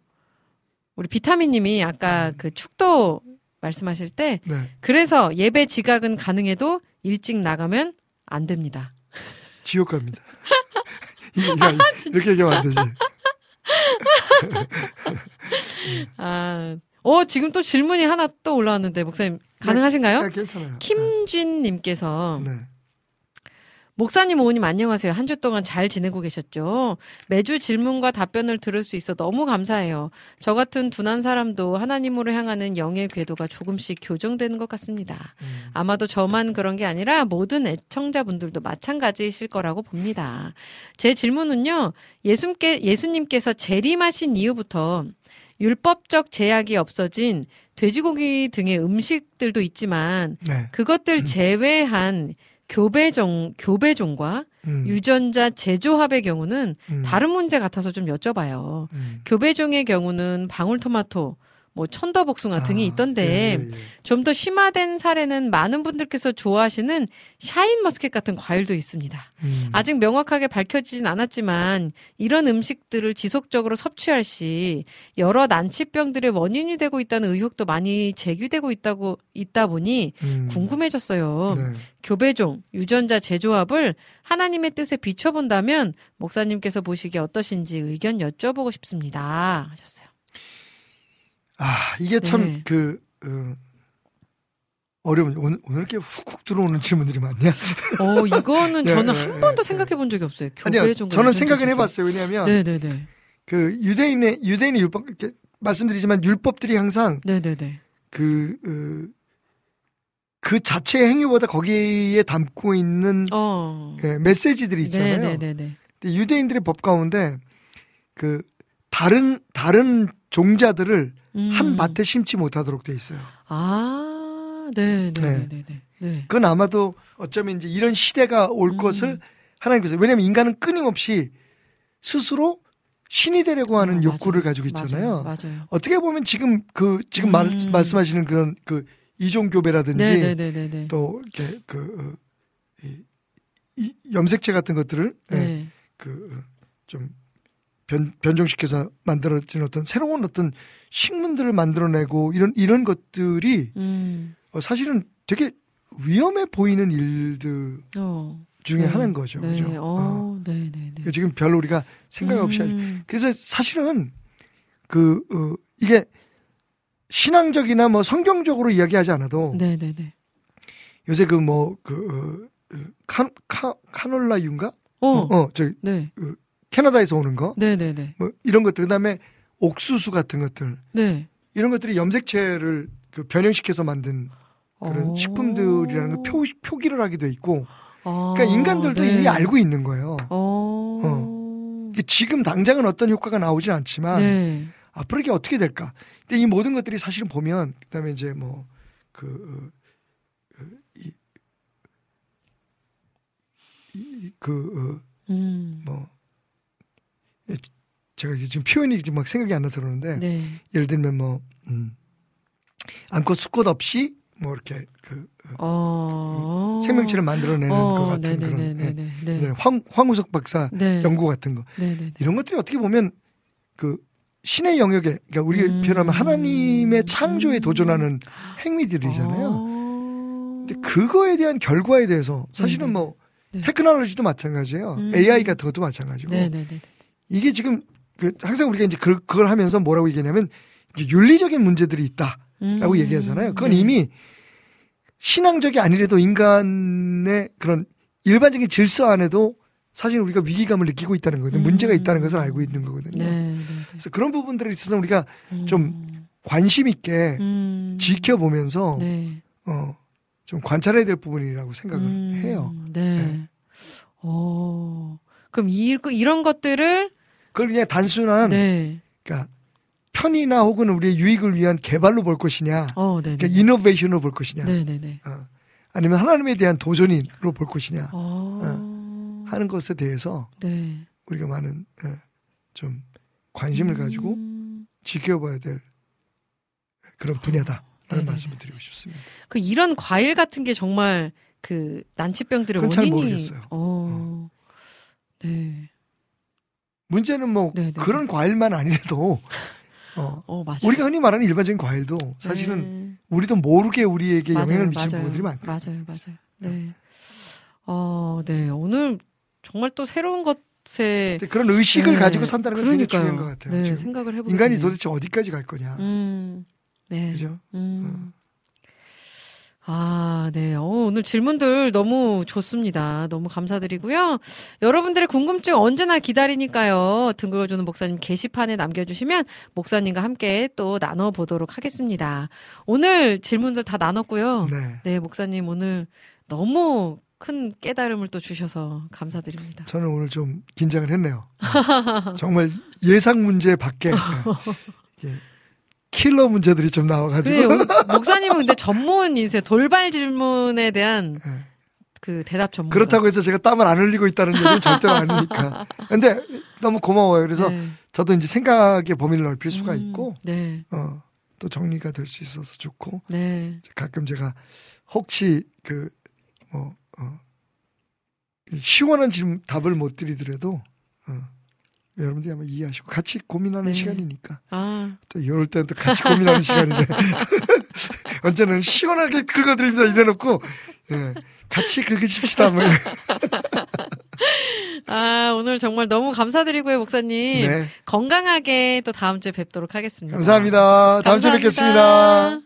우리 비타민님이 아까 그 축도 말씀하실 때 네. 그래서 예배 지각은 가능해도 일찍 나가면 안 됩니다. 지옥 갑니다. (laughs) (laughs) 이렇게 얘기하면 안 되지. (laughs) 아, 어, 지금 또 질문이 하나 또 올라왔는데, 목사님, 가능하신가요? 아, 괜찮아요. 김준님께서, 네. 목사님, 오님 안녕하세요. 한 주 동안 잘 지내고 계셨죠? 매주 질문과 답변을 들을 수 있어 너무 감사해요. 저 같은 둔한 사람도 하나님으로 향하는 영의 궤도가 조금씩 교정되는 것 같습니다. 음. 아마도 저만 그런 게 아니라 모든 애청자분들도 마찬가지이실 거라고 봅니다. 제 질문은요, 예수님께, 예수님께서 재림하신 이후부터 율법적 제약이 없어진 돼지고기 등의 음식들도 있지만 네. 그것들 제외한 교배종, 교배종과 음. 유전자 제조합의 경우는 음. 다른 문제 같아서 좀 여쭤봐요. 음. 교배종의 경우는 방울토마토, 뭐 천도복숭아 등이 아, 있던데 예, 예, 예. 좀더 심화된 사례는 많은 분들께서 좋아하시는 샤인머스켓 같은 과일도 있습니다. 음. 아직 명확하게 밝혀지진 않았지만 이런 음식들을 지속적으로 섭취할 시 여러 난치병들의 원인이 되고 있다는 의혹도 많이 제기되고 있다고 있다 보니 음. 궁금해졌어요. 네. 교배종, 유전자 제조합을 하나님의 뜻에 비춰본다면 목사님께서 보시기에 어떠신지 의견 여쭤보고 싶습니다. 하셨어요. 아 이게 참 네. 그 어, 어려운 오늘 오늘 이렇게 훅훅 들어오는 질문들이 많냐? 어, 이거는 (laughs) 예, 저는 예, 한 예, 번도 예. 생각해 본 적이 없어요. 아니요, 교배종. 저는 생각은 해봤어요. 왜냐하면 네네네. 그 유대인의 유대인의 율법 이렇게 말씀드리지만 율법들이 항상 네네네. 그, 어, 그 자체의 행위보다 거기에 담고 있는 어. 예, 메시지들이 있잖아요. 네네네네. 근데 유대인들의 법 가운데 그 다른 다른 종자들을 음. 한 밭에 심지 못하도록 돼 있어요. 아, 네네네 네. 네. 그건 아마도 어쩌면 이제 이런 시대가 올 음. 것을 하나님께서 왜냐하면 인간은 끊임없이 스스로 신이 되려고 하는 어, 욕구를. 가지고 있잖아요. 맞아요. 맞아요. 어떻게 보면 지금 그 지금 말, 음. 말씀하시는 그런 그 이종 교배라든지 네네네네. 또 이렇게 그 어, 이, 이 염색체 같은 것들을 예, 네. 그좀 변종시켜서 만들어진 어떤 새로운 어떤 식문들을 만들어내고 이런 이런 것들이 음. 어, 사실은 되게 위험해 보이는 일들 어. 중에 네. 하나인 거죠. 네. 그죠? 어. 어. 네네네. 그 지금 별로 우리가 생각 없이 하죠. 음. 그래서 사실은 그 어, 이게 신앙적이나 뭐 성경적으로 이야기하지 않아도 네 네 네. 요새 그 뭐그 어, 카, 카, 카놀라유인가? 어. 어, 어, 저 네. 캐나다에서 오는 거. 네네네. 뭐 이런 것들 그다음에 옥수수 같은 것들 네. 이런 것들이 염색체를 그 변형시켜서 만든 그런 어. 식품들이라는 걸 표, 표기를 하게 돼 있고 아, 그러니까 인간들도 네. 이미 알고 있는 거예요. 어. 이게 지금 당장은 어떤 효과가 나오진 않지만 네. 앞으로 이게 어떻게 될까? 근데 이 모든 것들이 사실은 보면 그다음에 이제 뭐그 이, 이, 그, 음. 어, 뭐, 예, 제가 지금 표현이 지금 막 생각이 안 나서 그러는데, 네. 예를 들면 뭐, 음, 암컷 수컷 없이 뭐 이렇게 그 어. 생명체를 만들어내는 어, 것 같은 그런 예, 네네네네. 네. 네, 황, 황우석 박사 네. 연구 같은 거. 네네. 이런 것들이 어떻게 보면 그 신의 영역에, 그러니까 우리 음. 표현하면 하나님의 창조에 음. 도전하는 행위들이잖아요. 어. 근데 그거에 대한 결과에 대해서 사실은. 뭐 네. 테크놀로지도 마찬가지예요. 음. AI 같은 것도 마찬가지고. 네네네. 이게 지금 그 항상 우리가 이제 그, 그걸 하면서 뭐라고 얘기하냐면 이게 윤리적인 문제들이 있다라고 음. 얘기하잖아요. 그건 네. 이미 신앙적이 아니래도 인간의 그런 일반적인 질서 안에도 사실 우리가 위기감을 느끼고 있다는 거거든요. 음. 문제가 있다는 것을 알고 있는 거거든요. 네. 네. 그래서 그런 부분들에 있어서 우리가 네. 좀 음. 관심 있게 음. 지켜보면서 네. 어, 좀 관찰해야 될 부분이라고 생각을 음. 해요. 네. 네. 어. 그럼 이, 이런 것들을 그걸 그냥 단순한 네. 그러니까 편의나 혹은 우리의 유익을 위한 개발로 볼 것이냐, 어, 네. 그러니까 이노베이션으로 볼 것이냐, 네, 네, 네. 어, 아니면 하나님에 대한 도전으로 볼 것이냐 어. 하는 것에 대해서 네. 우리가 많은 예, 좀 관심을 가지고 음. 지켜봐야 될 그런 분야다라는 네네네. 말씀을 드리고 싶습니다. 그 이런 과일 같은 게 정말 그 난치병들의 원인이. 어. 네. 문제는 뭐 네네. 그런 과일만 아니라도 어, 어, 맞아요. 우리가 흔히 말하는 일반적인 과일도 사실은 우리도 모르게 우리에게 네. 영향을 맞아요, 미치는 맞아요. 부분들이 많거든요. 맞아요, 맞아요. 네. 어, 네. 오늘 정말 또 새로운 것에 그런 의식을 네. 가지고 산다는 건 굉장히. 중요한 것 같아요. 네, 생각을 해보게 인간이. 도대체 어디까지 갈 거냐. 음. 네. 그죠? 음. 아, 네. 어, 오늘 질문들 너무 좋습니다. 너무 감사드리고요. 여러분들의 궁금증 언제나 기다리니까요. 등 긁어주는 목사님 게시판에 남겨주시면 목사님과 함께 또 나눠보도록 하겠습니다. 오늘 질문들 다 나눴고요. 네. 네, 목사님 오늘 너무 큰 깨달음을 또 주셔서 감사드립니다. 저는 오늘 좀 긴장을 했네요. 정말 예상 문제 밖에 (laughs) 예, 킬러 문제들이 좀 나와가지고. 그래, (laughs) 목사님은 근데 전문이세요. 돌발 질문에 대한 예. 그 대답 전문. 그렇다고 해서 제가 땀을 안 흘리고 있다는 얘기는 (laughs) 절대로 아니니까. 근데 너무 고마워요. 그래서 네. 저도 이제 생각의 범위를 넓힐 수가 음, 있고, 네, 어, 또 정리가 될 수 있어서 좋고, 네. 가끔 제가 혹시 그, 뭐, 어, 시원한 질문, 답을 못 드리더라도, 어, 여러분들이 아마 이해하시고 같이 고민하는 네. 시간이니까 아, 또 이럴 때는 또 같이 고민하는 시간인데 (laughs) 언제는 시원하게 긁어드립니다 이래놓고 예, 같이 긁으십시다 뭐. (laughs) 아, 오늘 정말 너무 감사드리고요, 목사님. 네. 건강하게 또 다음 주에 뵙도록 하겠습니다. 감사합니다 다음 주에 감사합니다. 뵙겠습니다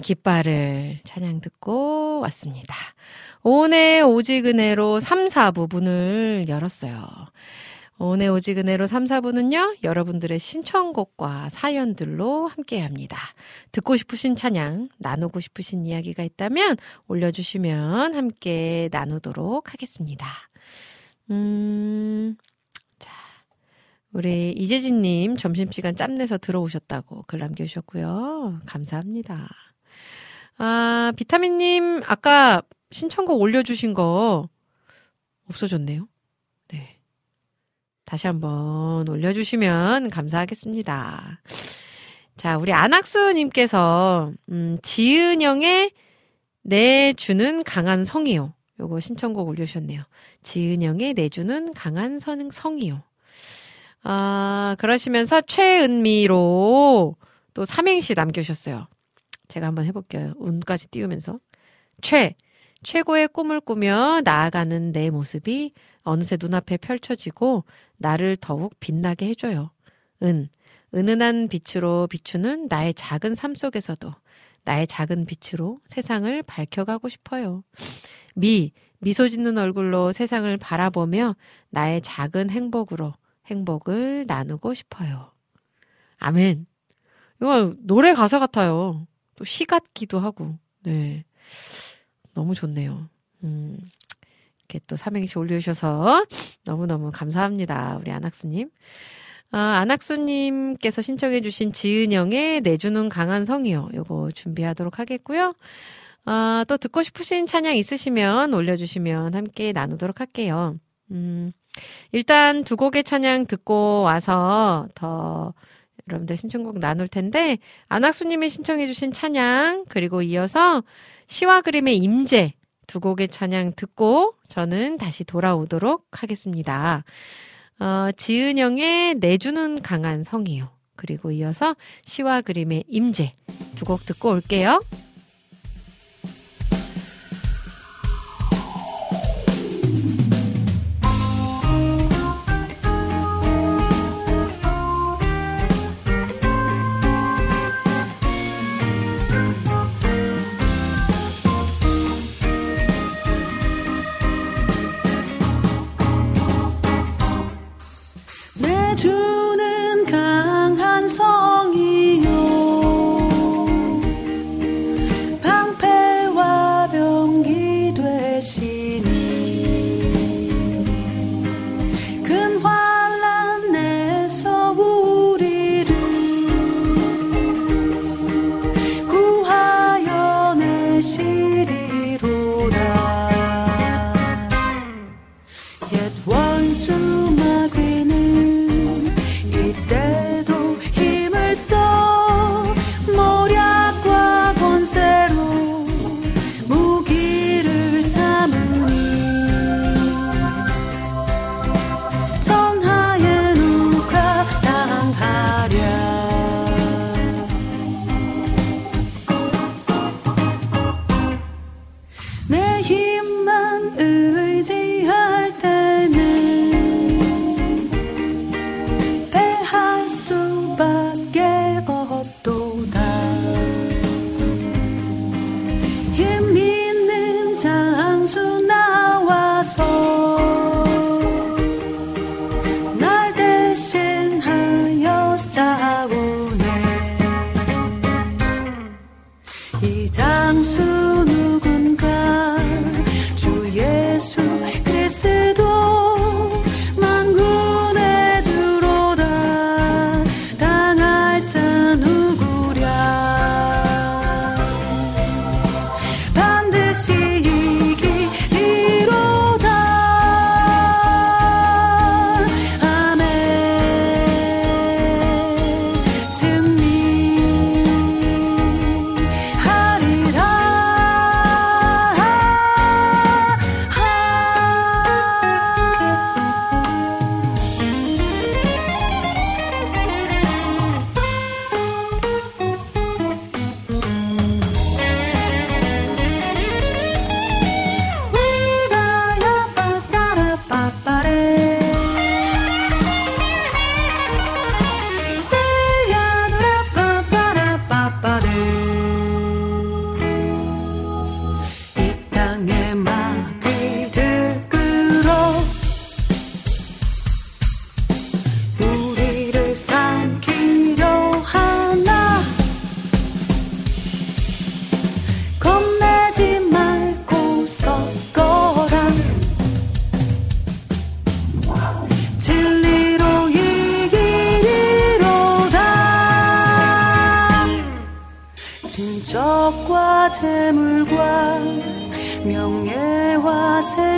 깃발을 찬양 듣고 왔습니다. 오늘 오직 은혜로 3, 4부 문을 열었어요. 오늘 오직 은혜로 3, 4부는요, 여러분들의 신청곡과 사연들로 함께 합니다. 듣고 싶으신 찬양, 나누고 싶으신 이야기가 있다면 올려주시면 함께 나누도록 하겠습니다. 음, 자, 우리 이재진님 점심시간 짬내서 들어오셨다고 글 남겨주셨고요. 감사합니다. 아, 비타민님, 아까 신청곡 올려주신 거 없어졌네요. 네. 다시 한번 올려주시면 감사하겠습니다. 자, 우리 안학수님께서, 음, 지은영의 내주는 강한 성이요. 요거 신청곡 올려주셨네요. 지은영의 내주는 강한 성, 성이요. 아, 그러시면서 최은미로 또 삼행시 남겨주셨어요. 제가 한번 해볼게요. 운까지 띄우면서. 최. 최고의 꿈을 꾸며 나아가는 내 모습이 어느새 눈앞에 펼쳐지고 나를 더욱 빛나게 해줘요. 은. 은은한 빛으로 비추는 나의 작은 삶 속에서도 나의 작은 빛으로 세상을 밝혀가고 싶어요. 미. 미소 짓는 얼굴로 세상을 바라보며 나의 작은 행복으로 행복을 나누고 싶어요. 아멘. 이거 노래 가사 같아요. 또 시 같기도 하고. 네. 너무 좋네요. 음. 이렇게 또 삼행시 올려주셔서 너무너무 감사합니다. 우리 안학수님. 아, 안학수님께서 신청해주신 지은영의 내주는 강한 성이요. 요거 준비하도록 하겠고요. 아, 또 듣고 싶으신 찬양 있으시면 올려주시면 함께 나누도록 할게요. 음, 일단 두 곡의 찬양 듣고 와서 더 여러분들 신청곡 나눌 텐데, 안학수님이 신청해주신 찬양, 그리고 이어서 시와 그림의 임재 두 곡의 찬양 듣고 저는 다시 돌아오도록 하겠습니다. 어, 지은영의 내주는 강한 성이요. 그리고 이어서 시와 그림의 임재 두 곡 듣고 올게요. 재물과 명예와 생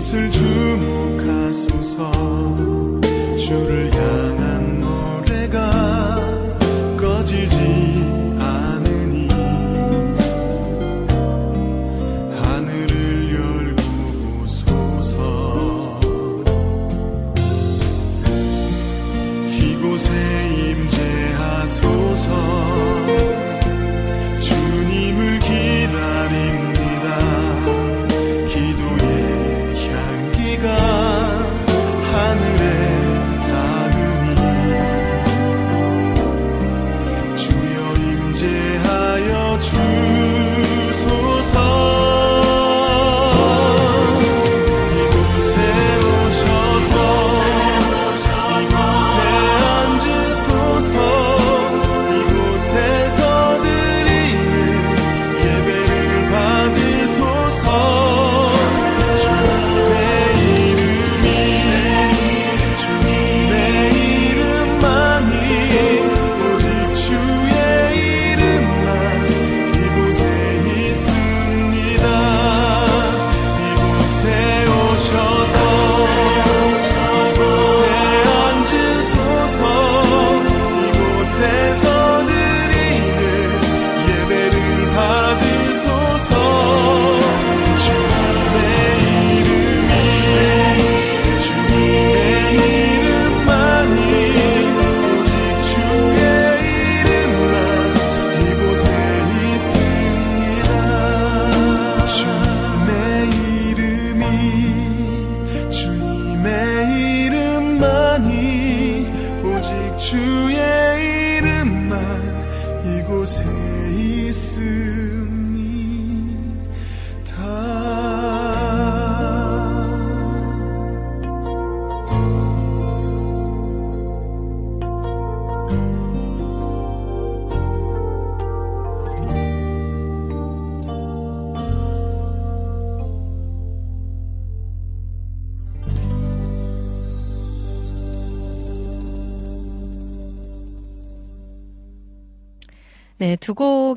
이곳을 주목하소서. 주를 향한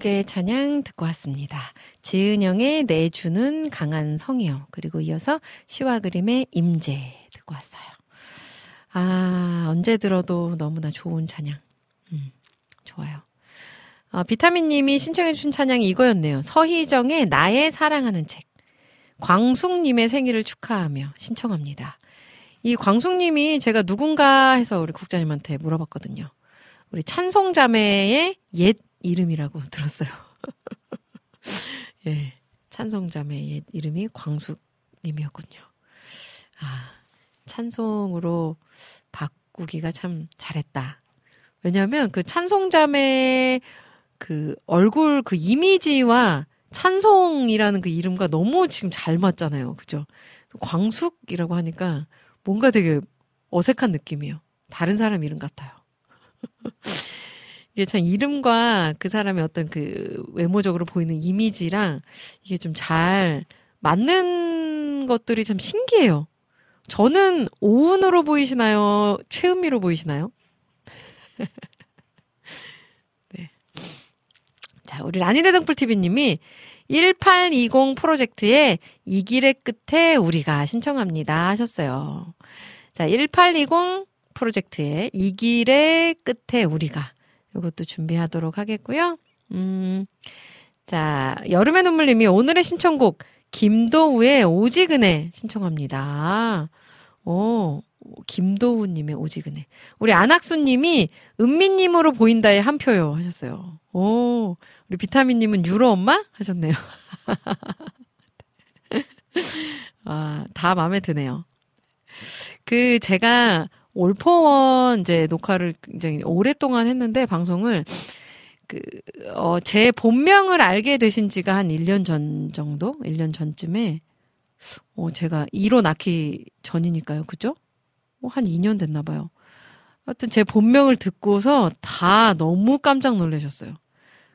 두 곡의 찬양 듣고 왔습니다. 지은영의 내주는 강한 성이요. 그리고 이어서 시와 그림의 임재 듣고 왔어요. 아, 언제 들어도 너무나 좋은 찬양. 음, 좋아요. 어, 비타민님이 신청해주신 찬양이 이거였네요. 서희정의 나의 사랑하는 책. 광숙님의 생일을 축하하며 신청합니다. 이 광숙님이 제가 누군가 해서 우리 국장님한테 물어봤거든요. 우리 찬송자매의 옛 이름이라고 (laughs) 들었어요. (laughs) 예. 찬송자매의 옛 이름이 광숙님이었군요. 아, 찬송으로 바꾸기가 참 잘했다. 왜냐면 그 찬송자매 그 얼굴 그 이미지와 찬송이라는 그 이름과 너무 지금 잘 맞잖아요. 그죠? 광숙이라고 하니까 뭔가 되게 어색한 느낌이에요. 다른 사람 이름 같아요. (laughs) 이게 참 이름과 그 사람의 어떤 그 외모적으로 보이는 이미지랑 이게 좀 잘 맞는 것들이 참 신기해요. 저는 오은으로 보이시나요? 최은미로 보이시나요? (laughs) 네. 자, 우리 라니대등불TV님이 1820 프로젝트에 이 길의 끝에 우리가 신청합니다 하셨어요. 자, 1820 프로젝트의 이 길의 끝에 우리가 이것도 준비하도록 하겠고요. 음, 자, 여름의 눈물님이 오늘의 신청곡 김도우의 오지근해 신청합니다. 오, 김도우님의 오지근해. 우리 안학수님이 은미님으로 보인다에 한 표요 하셨어요. 오, 우리 비타민님은 유로 엄마 하셨네요. (laughs) 아, 다 마음에 드네요. 그 제가 올포원 이제 녹화를 굉장히 오랫동안 했는데 방송을 그, 어, 제 본명을 알게 되신 지가 한 1년 전 정도? 1년 전쯤에, 어, 제가 2로 낳기 전이니까요. 그죠? 어, 한 2년 됐나 봐요. 하여튼 제 본명을 듣고서 다 너무 깜짝 놀라셨어요.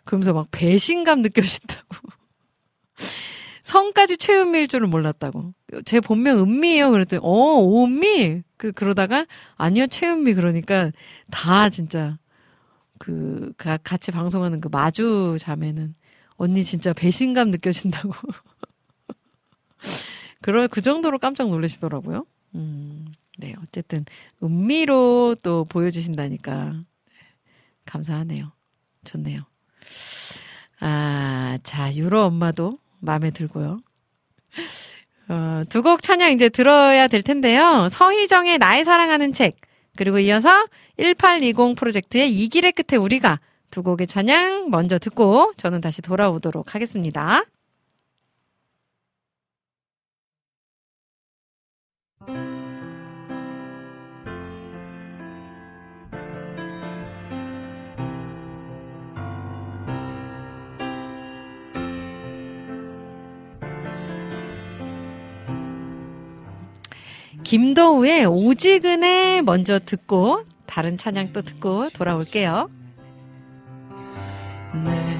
그러면서 막 배신감 느껴진다고. 성까지 최은미일 줄은 몰랐다고. 제 본명 은미예요. 그랬더니 어 오은미. 그 그러다가 아니요 최은미 그러니까 다 진짜 그 가- 같이 방송하는 그 마주 자매는 언니 진짜 배신감 느껴진다고. (laughs) 그러 그 정도로 깜짝 놀라시더라고요. 음, 네 어쨌든 은미로 또 보여주신다니까 감사하네요. 좋네요. 아, 자, 유로 엄마도 마음에 들고요. 어, 두 곡 찬양 이제 들어야 될 텐데요. 서희정의 나의 사랑하는 책, 그리고 이어서 1820 프로젝트의 이 길의 끝에 우리가 두 곡의 찬양 먼저 듣고 저는 다시 돌아오도록 하겠습니다. 김도우의 오지근에 먼저 듣고 다른 찬양 또 듣고 돌아올게요. 내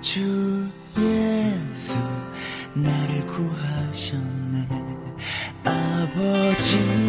주 예수 나를 구하셨네 아버지의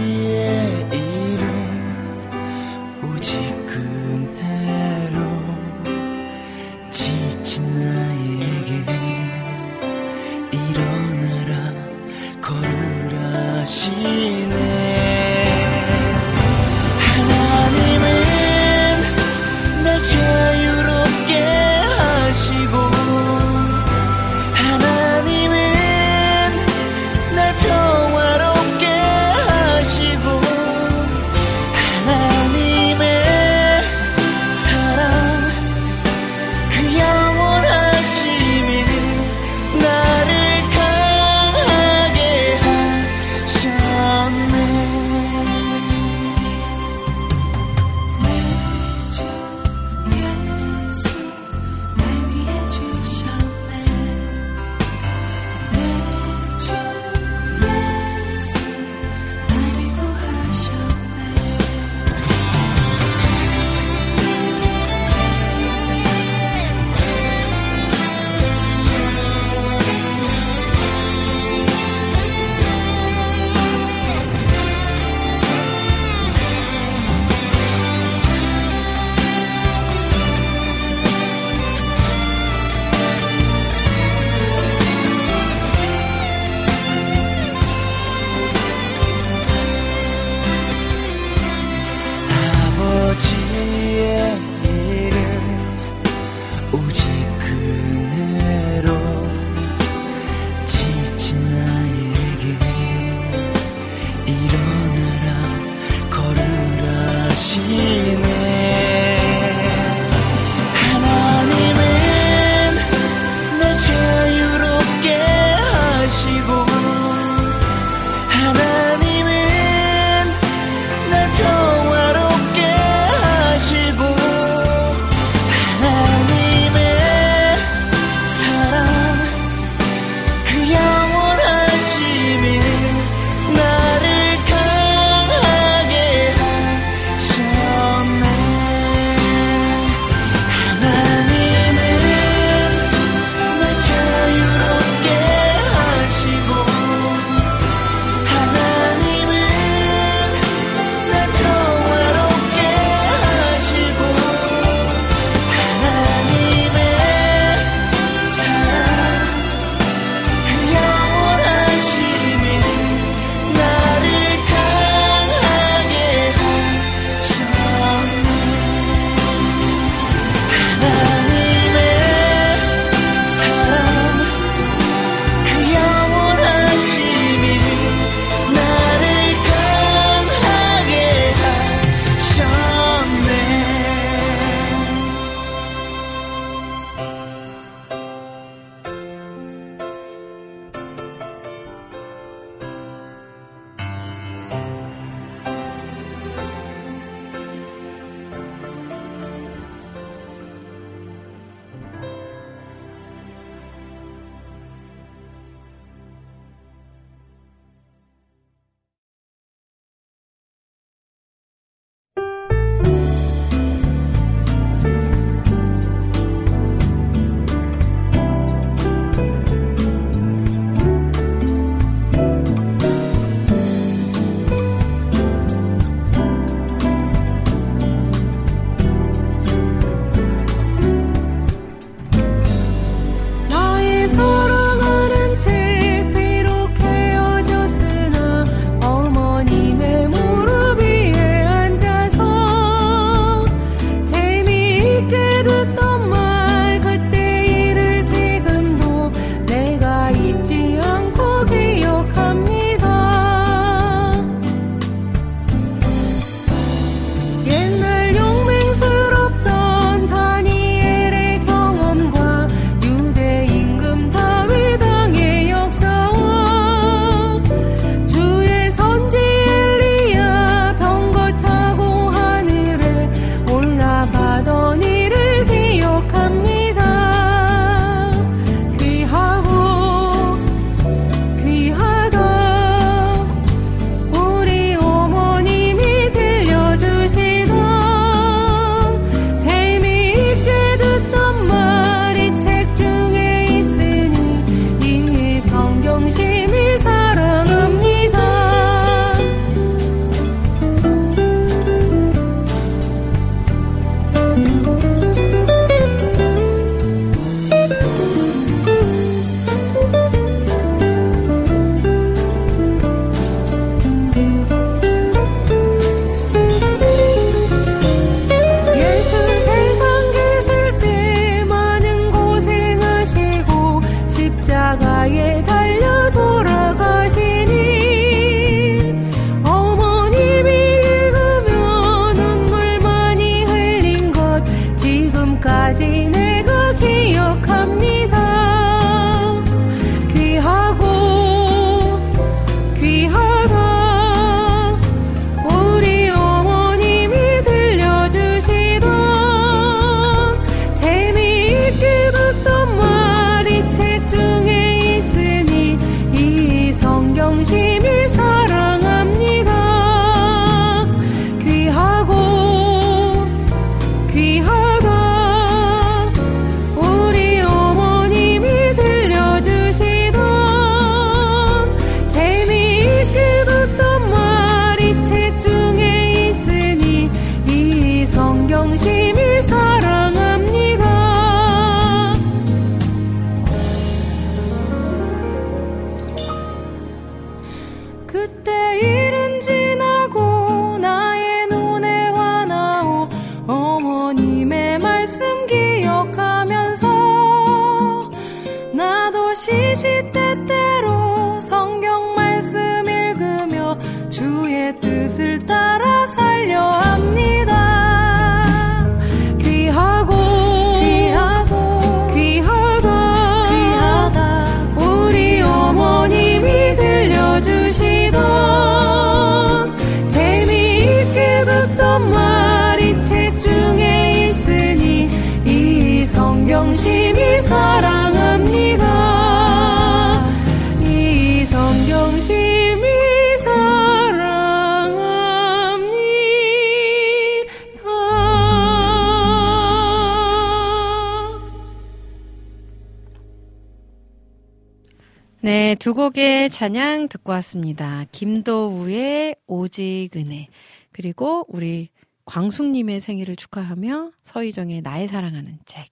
찬양 듣고 왔습니다. 김도우의 오직 은혜. 그리고 우리 광숙님의 생일을 축하하며 서희정의 나의 사랑하는 책.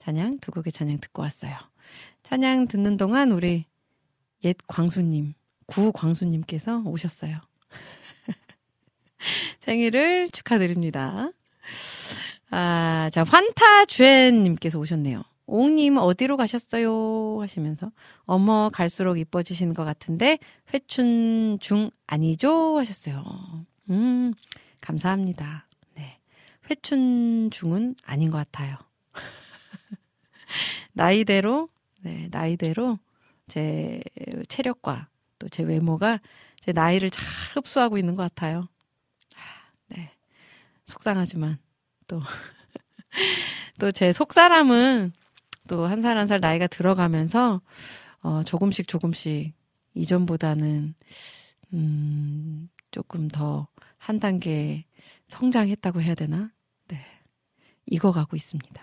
찬양, 두 곡의 찬양 듣고 왔어요. 찬양 듣는 동안 우리 옛 광수님, 구 광수님께서 오셨어요. (laughs) 생일을 축하드립니다. 아, 자, 환타주엔님께서 오셨네요. 옹님 어디로 가셨어요? 하시면서 어머 갈수록 이뻐지시는 것 같은데 회춘 중 아니죠? 하셨어요. 음 감사합니다. 네 회춘 중은 아닌 것 같아요. (laughs) 나이대로 네 나이대로 제 체력과 또 제 외모가 제 나이를 잘 흡수하고 있는 것 같아요. 네 속상하지만 또 (laughs) 또 제 속사람은 또한살 한 살 나이가 들어가면서 어, 조금씩 조금씩 이전보다는 음, 조금 더 한 단계 성장했다고 해야 되나? 네. 익어가고 있습니다.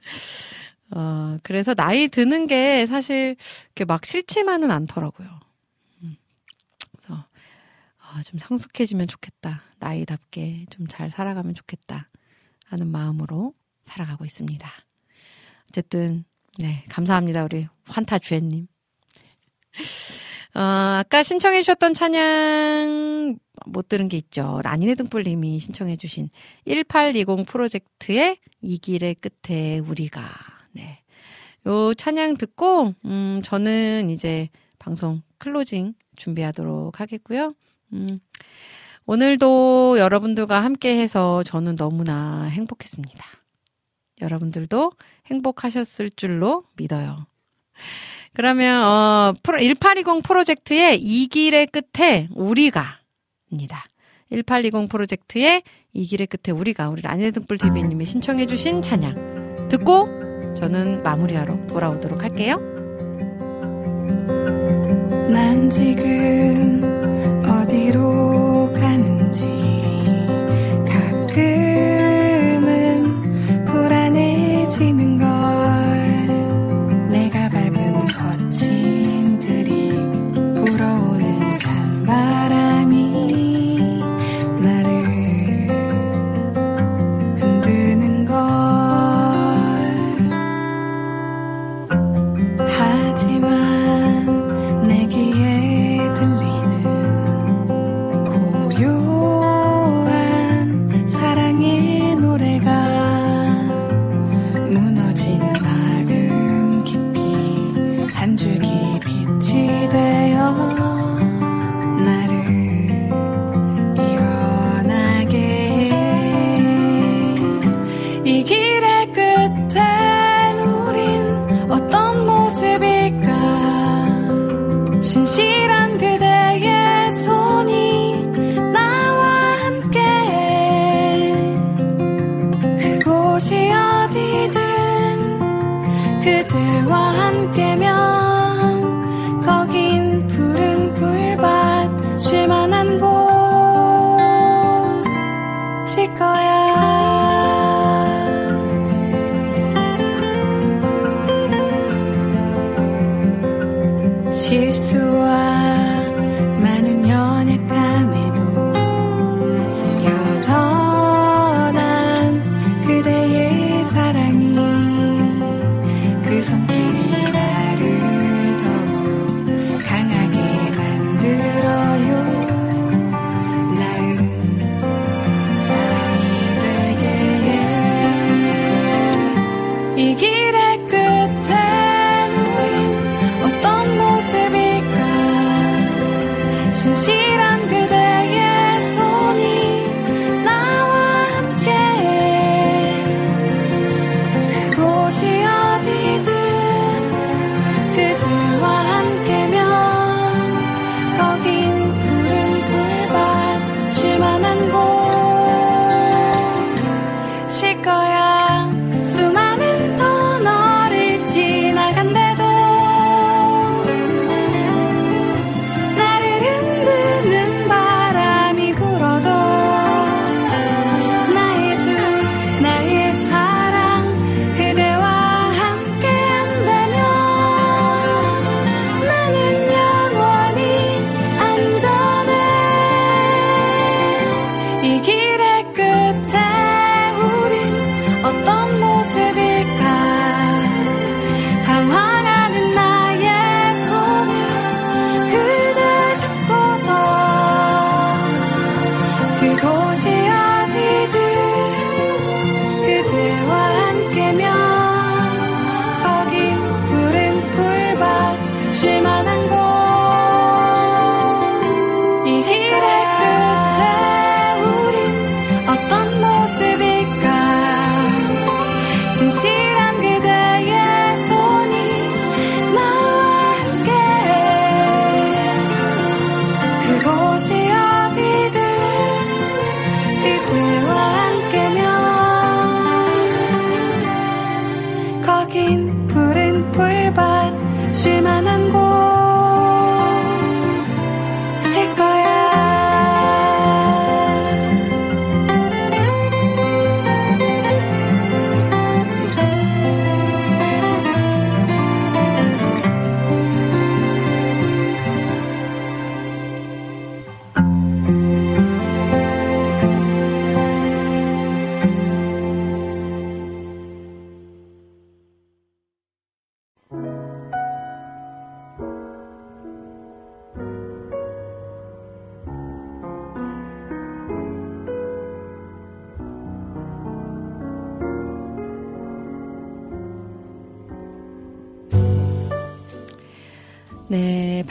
(laughs) 어, 그래서 나이 드는 게 사실 이렇게 막 싫지만은 않더라고요. 음, 그래서 아, 좀 성숙해지면 좋겠다. 나이답게 좀 잘 살아가면 좋겠다. 하는 마음으로 살아가고 있습니다. 어쨌든 네 감사합니다 우리 환타 주엔님. 어, 아까 신청해 주셨던 찬양 못 들은 게 있죠. 라니네 등불님이 신청해 주신 1820 프로젝트의 이 길의 끝에 우리가 네. 요 찬양 듣고 음 저는 이제 방송 클로징 준비하도록 하겠고요. 음 오늘도 여러분들과 함께 해서 저는 너무나 행복했습니다. 여러분들도 행복하셨을 줄로 믿어요. 그러면 어, 1820 프로젝트의 이 길의 끝에 우리가입니다. 1820 프로젝트의 이 길의 끝에 우리가 우리 라니등불 TV님이 신청해주신 찬양 듣고 저는 마무리하러 돌아오도록 할게요. 난 지금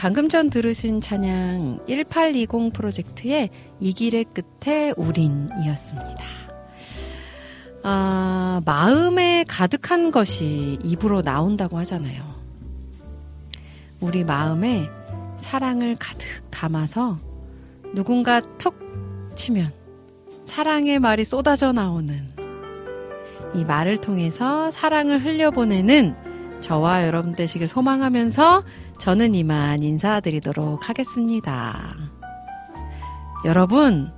방금 전 들으신 찬양 1820 프로젝트의 이 길의 끝에 우린이었습니다. 아, 마음에 가득한 것이 입으로 나온다고 하잖아요. 우리 마음에 사랑을 가득 담아서 누군가 툭 치면 사랑의 말이 쏟아져 나오는 이 말을 통해서 사랑을 흘려보내는 저와 여러분 되시길 소망하면서 저는 이만 인사드리도록 하겠습니다. 여러분,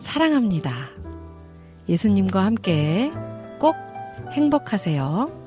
사랑합니다. 예수님과 함께 꼭 행복하세요.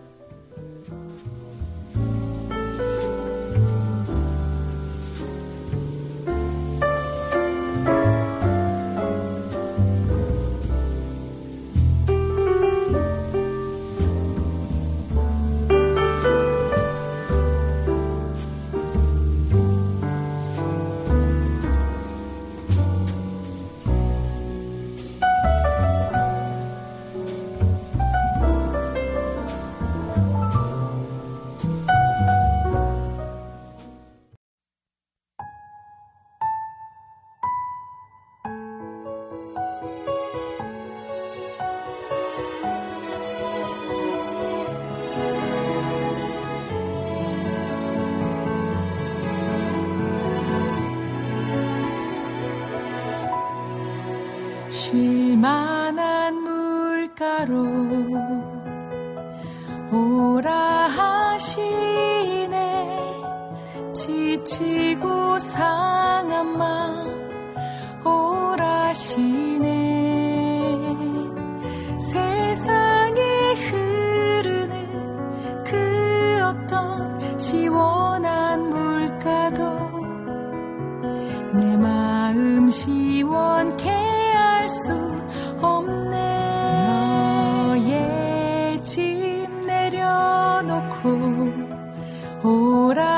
놓고 오라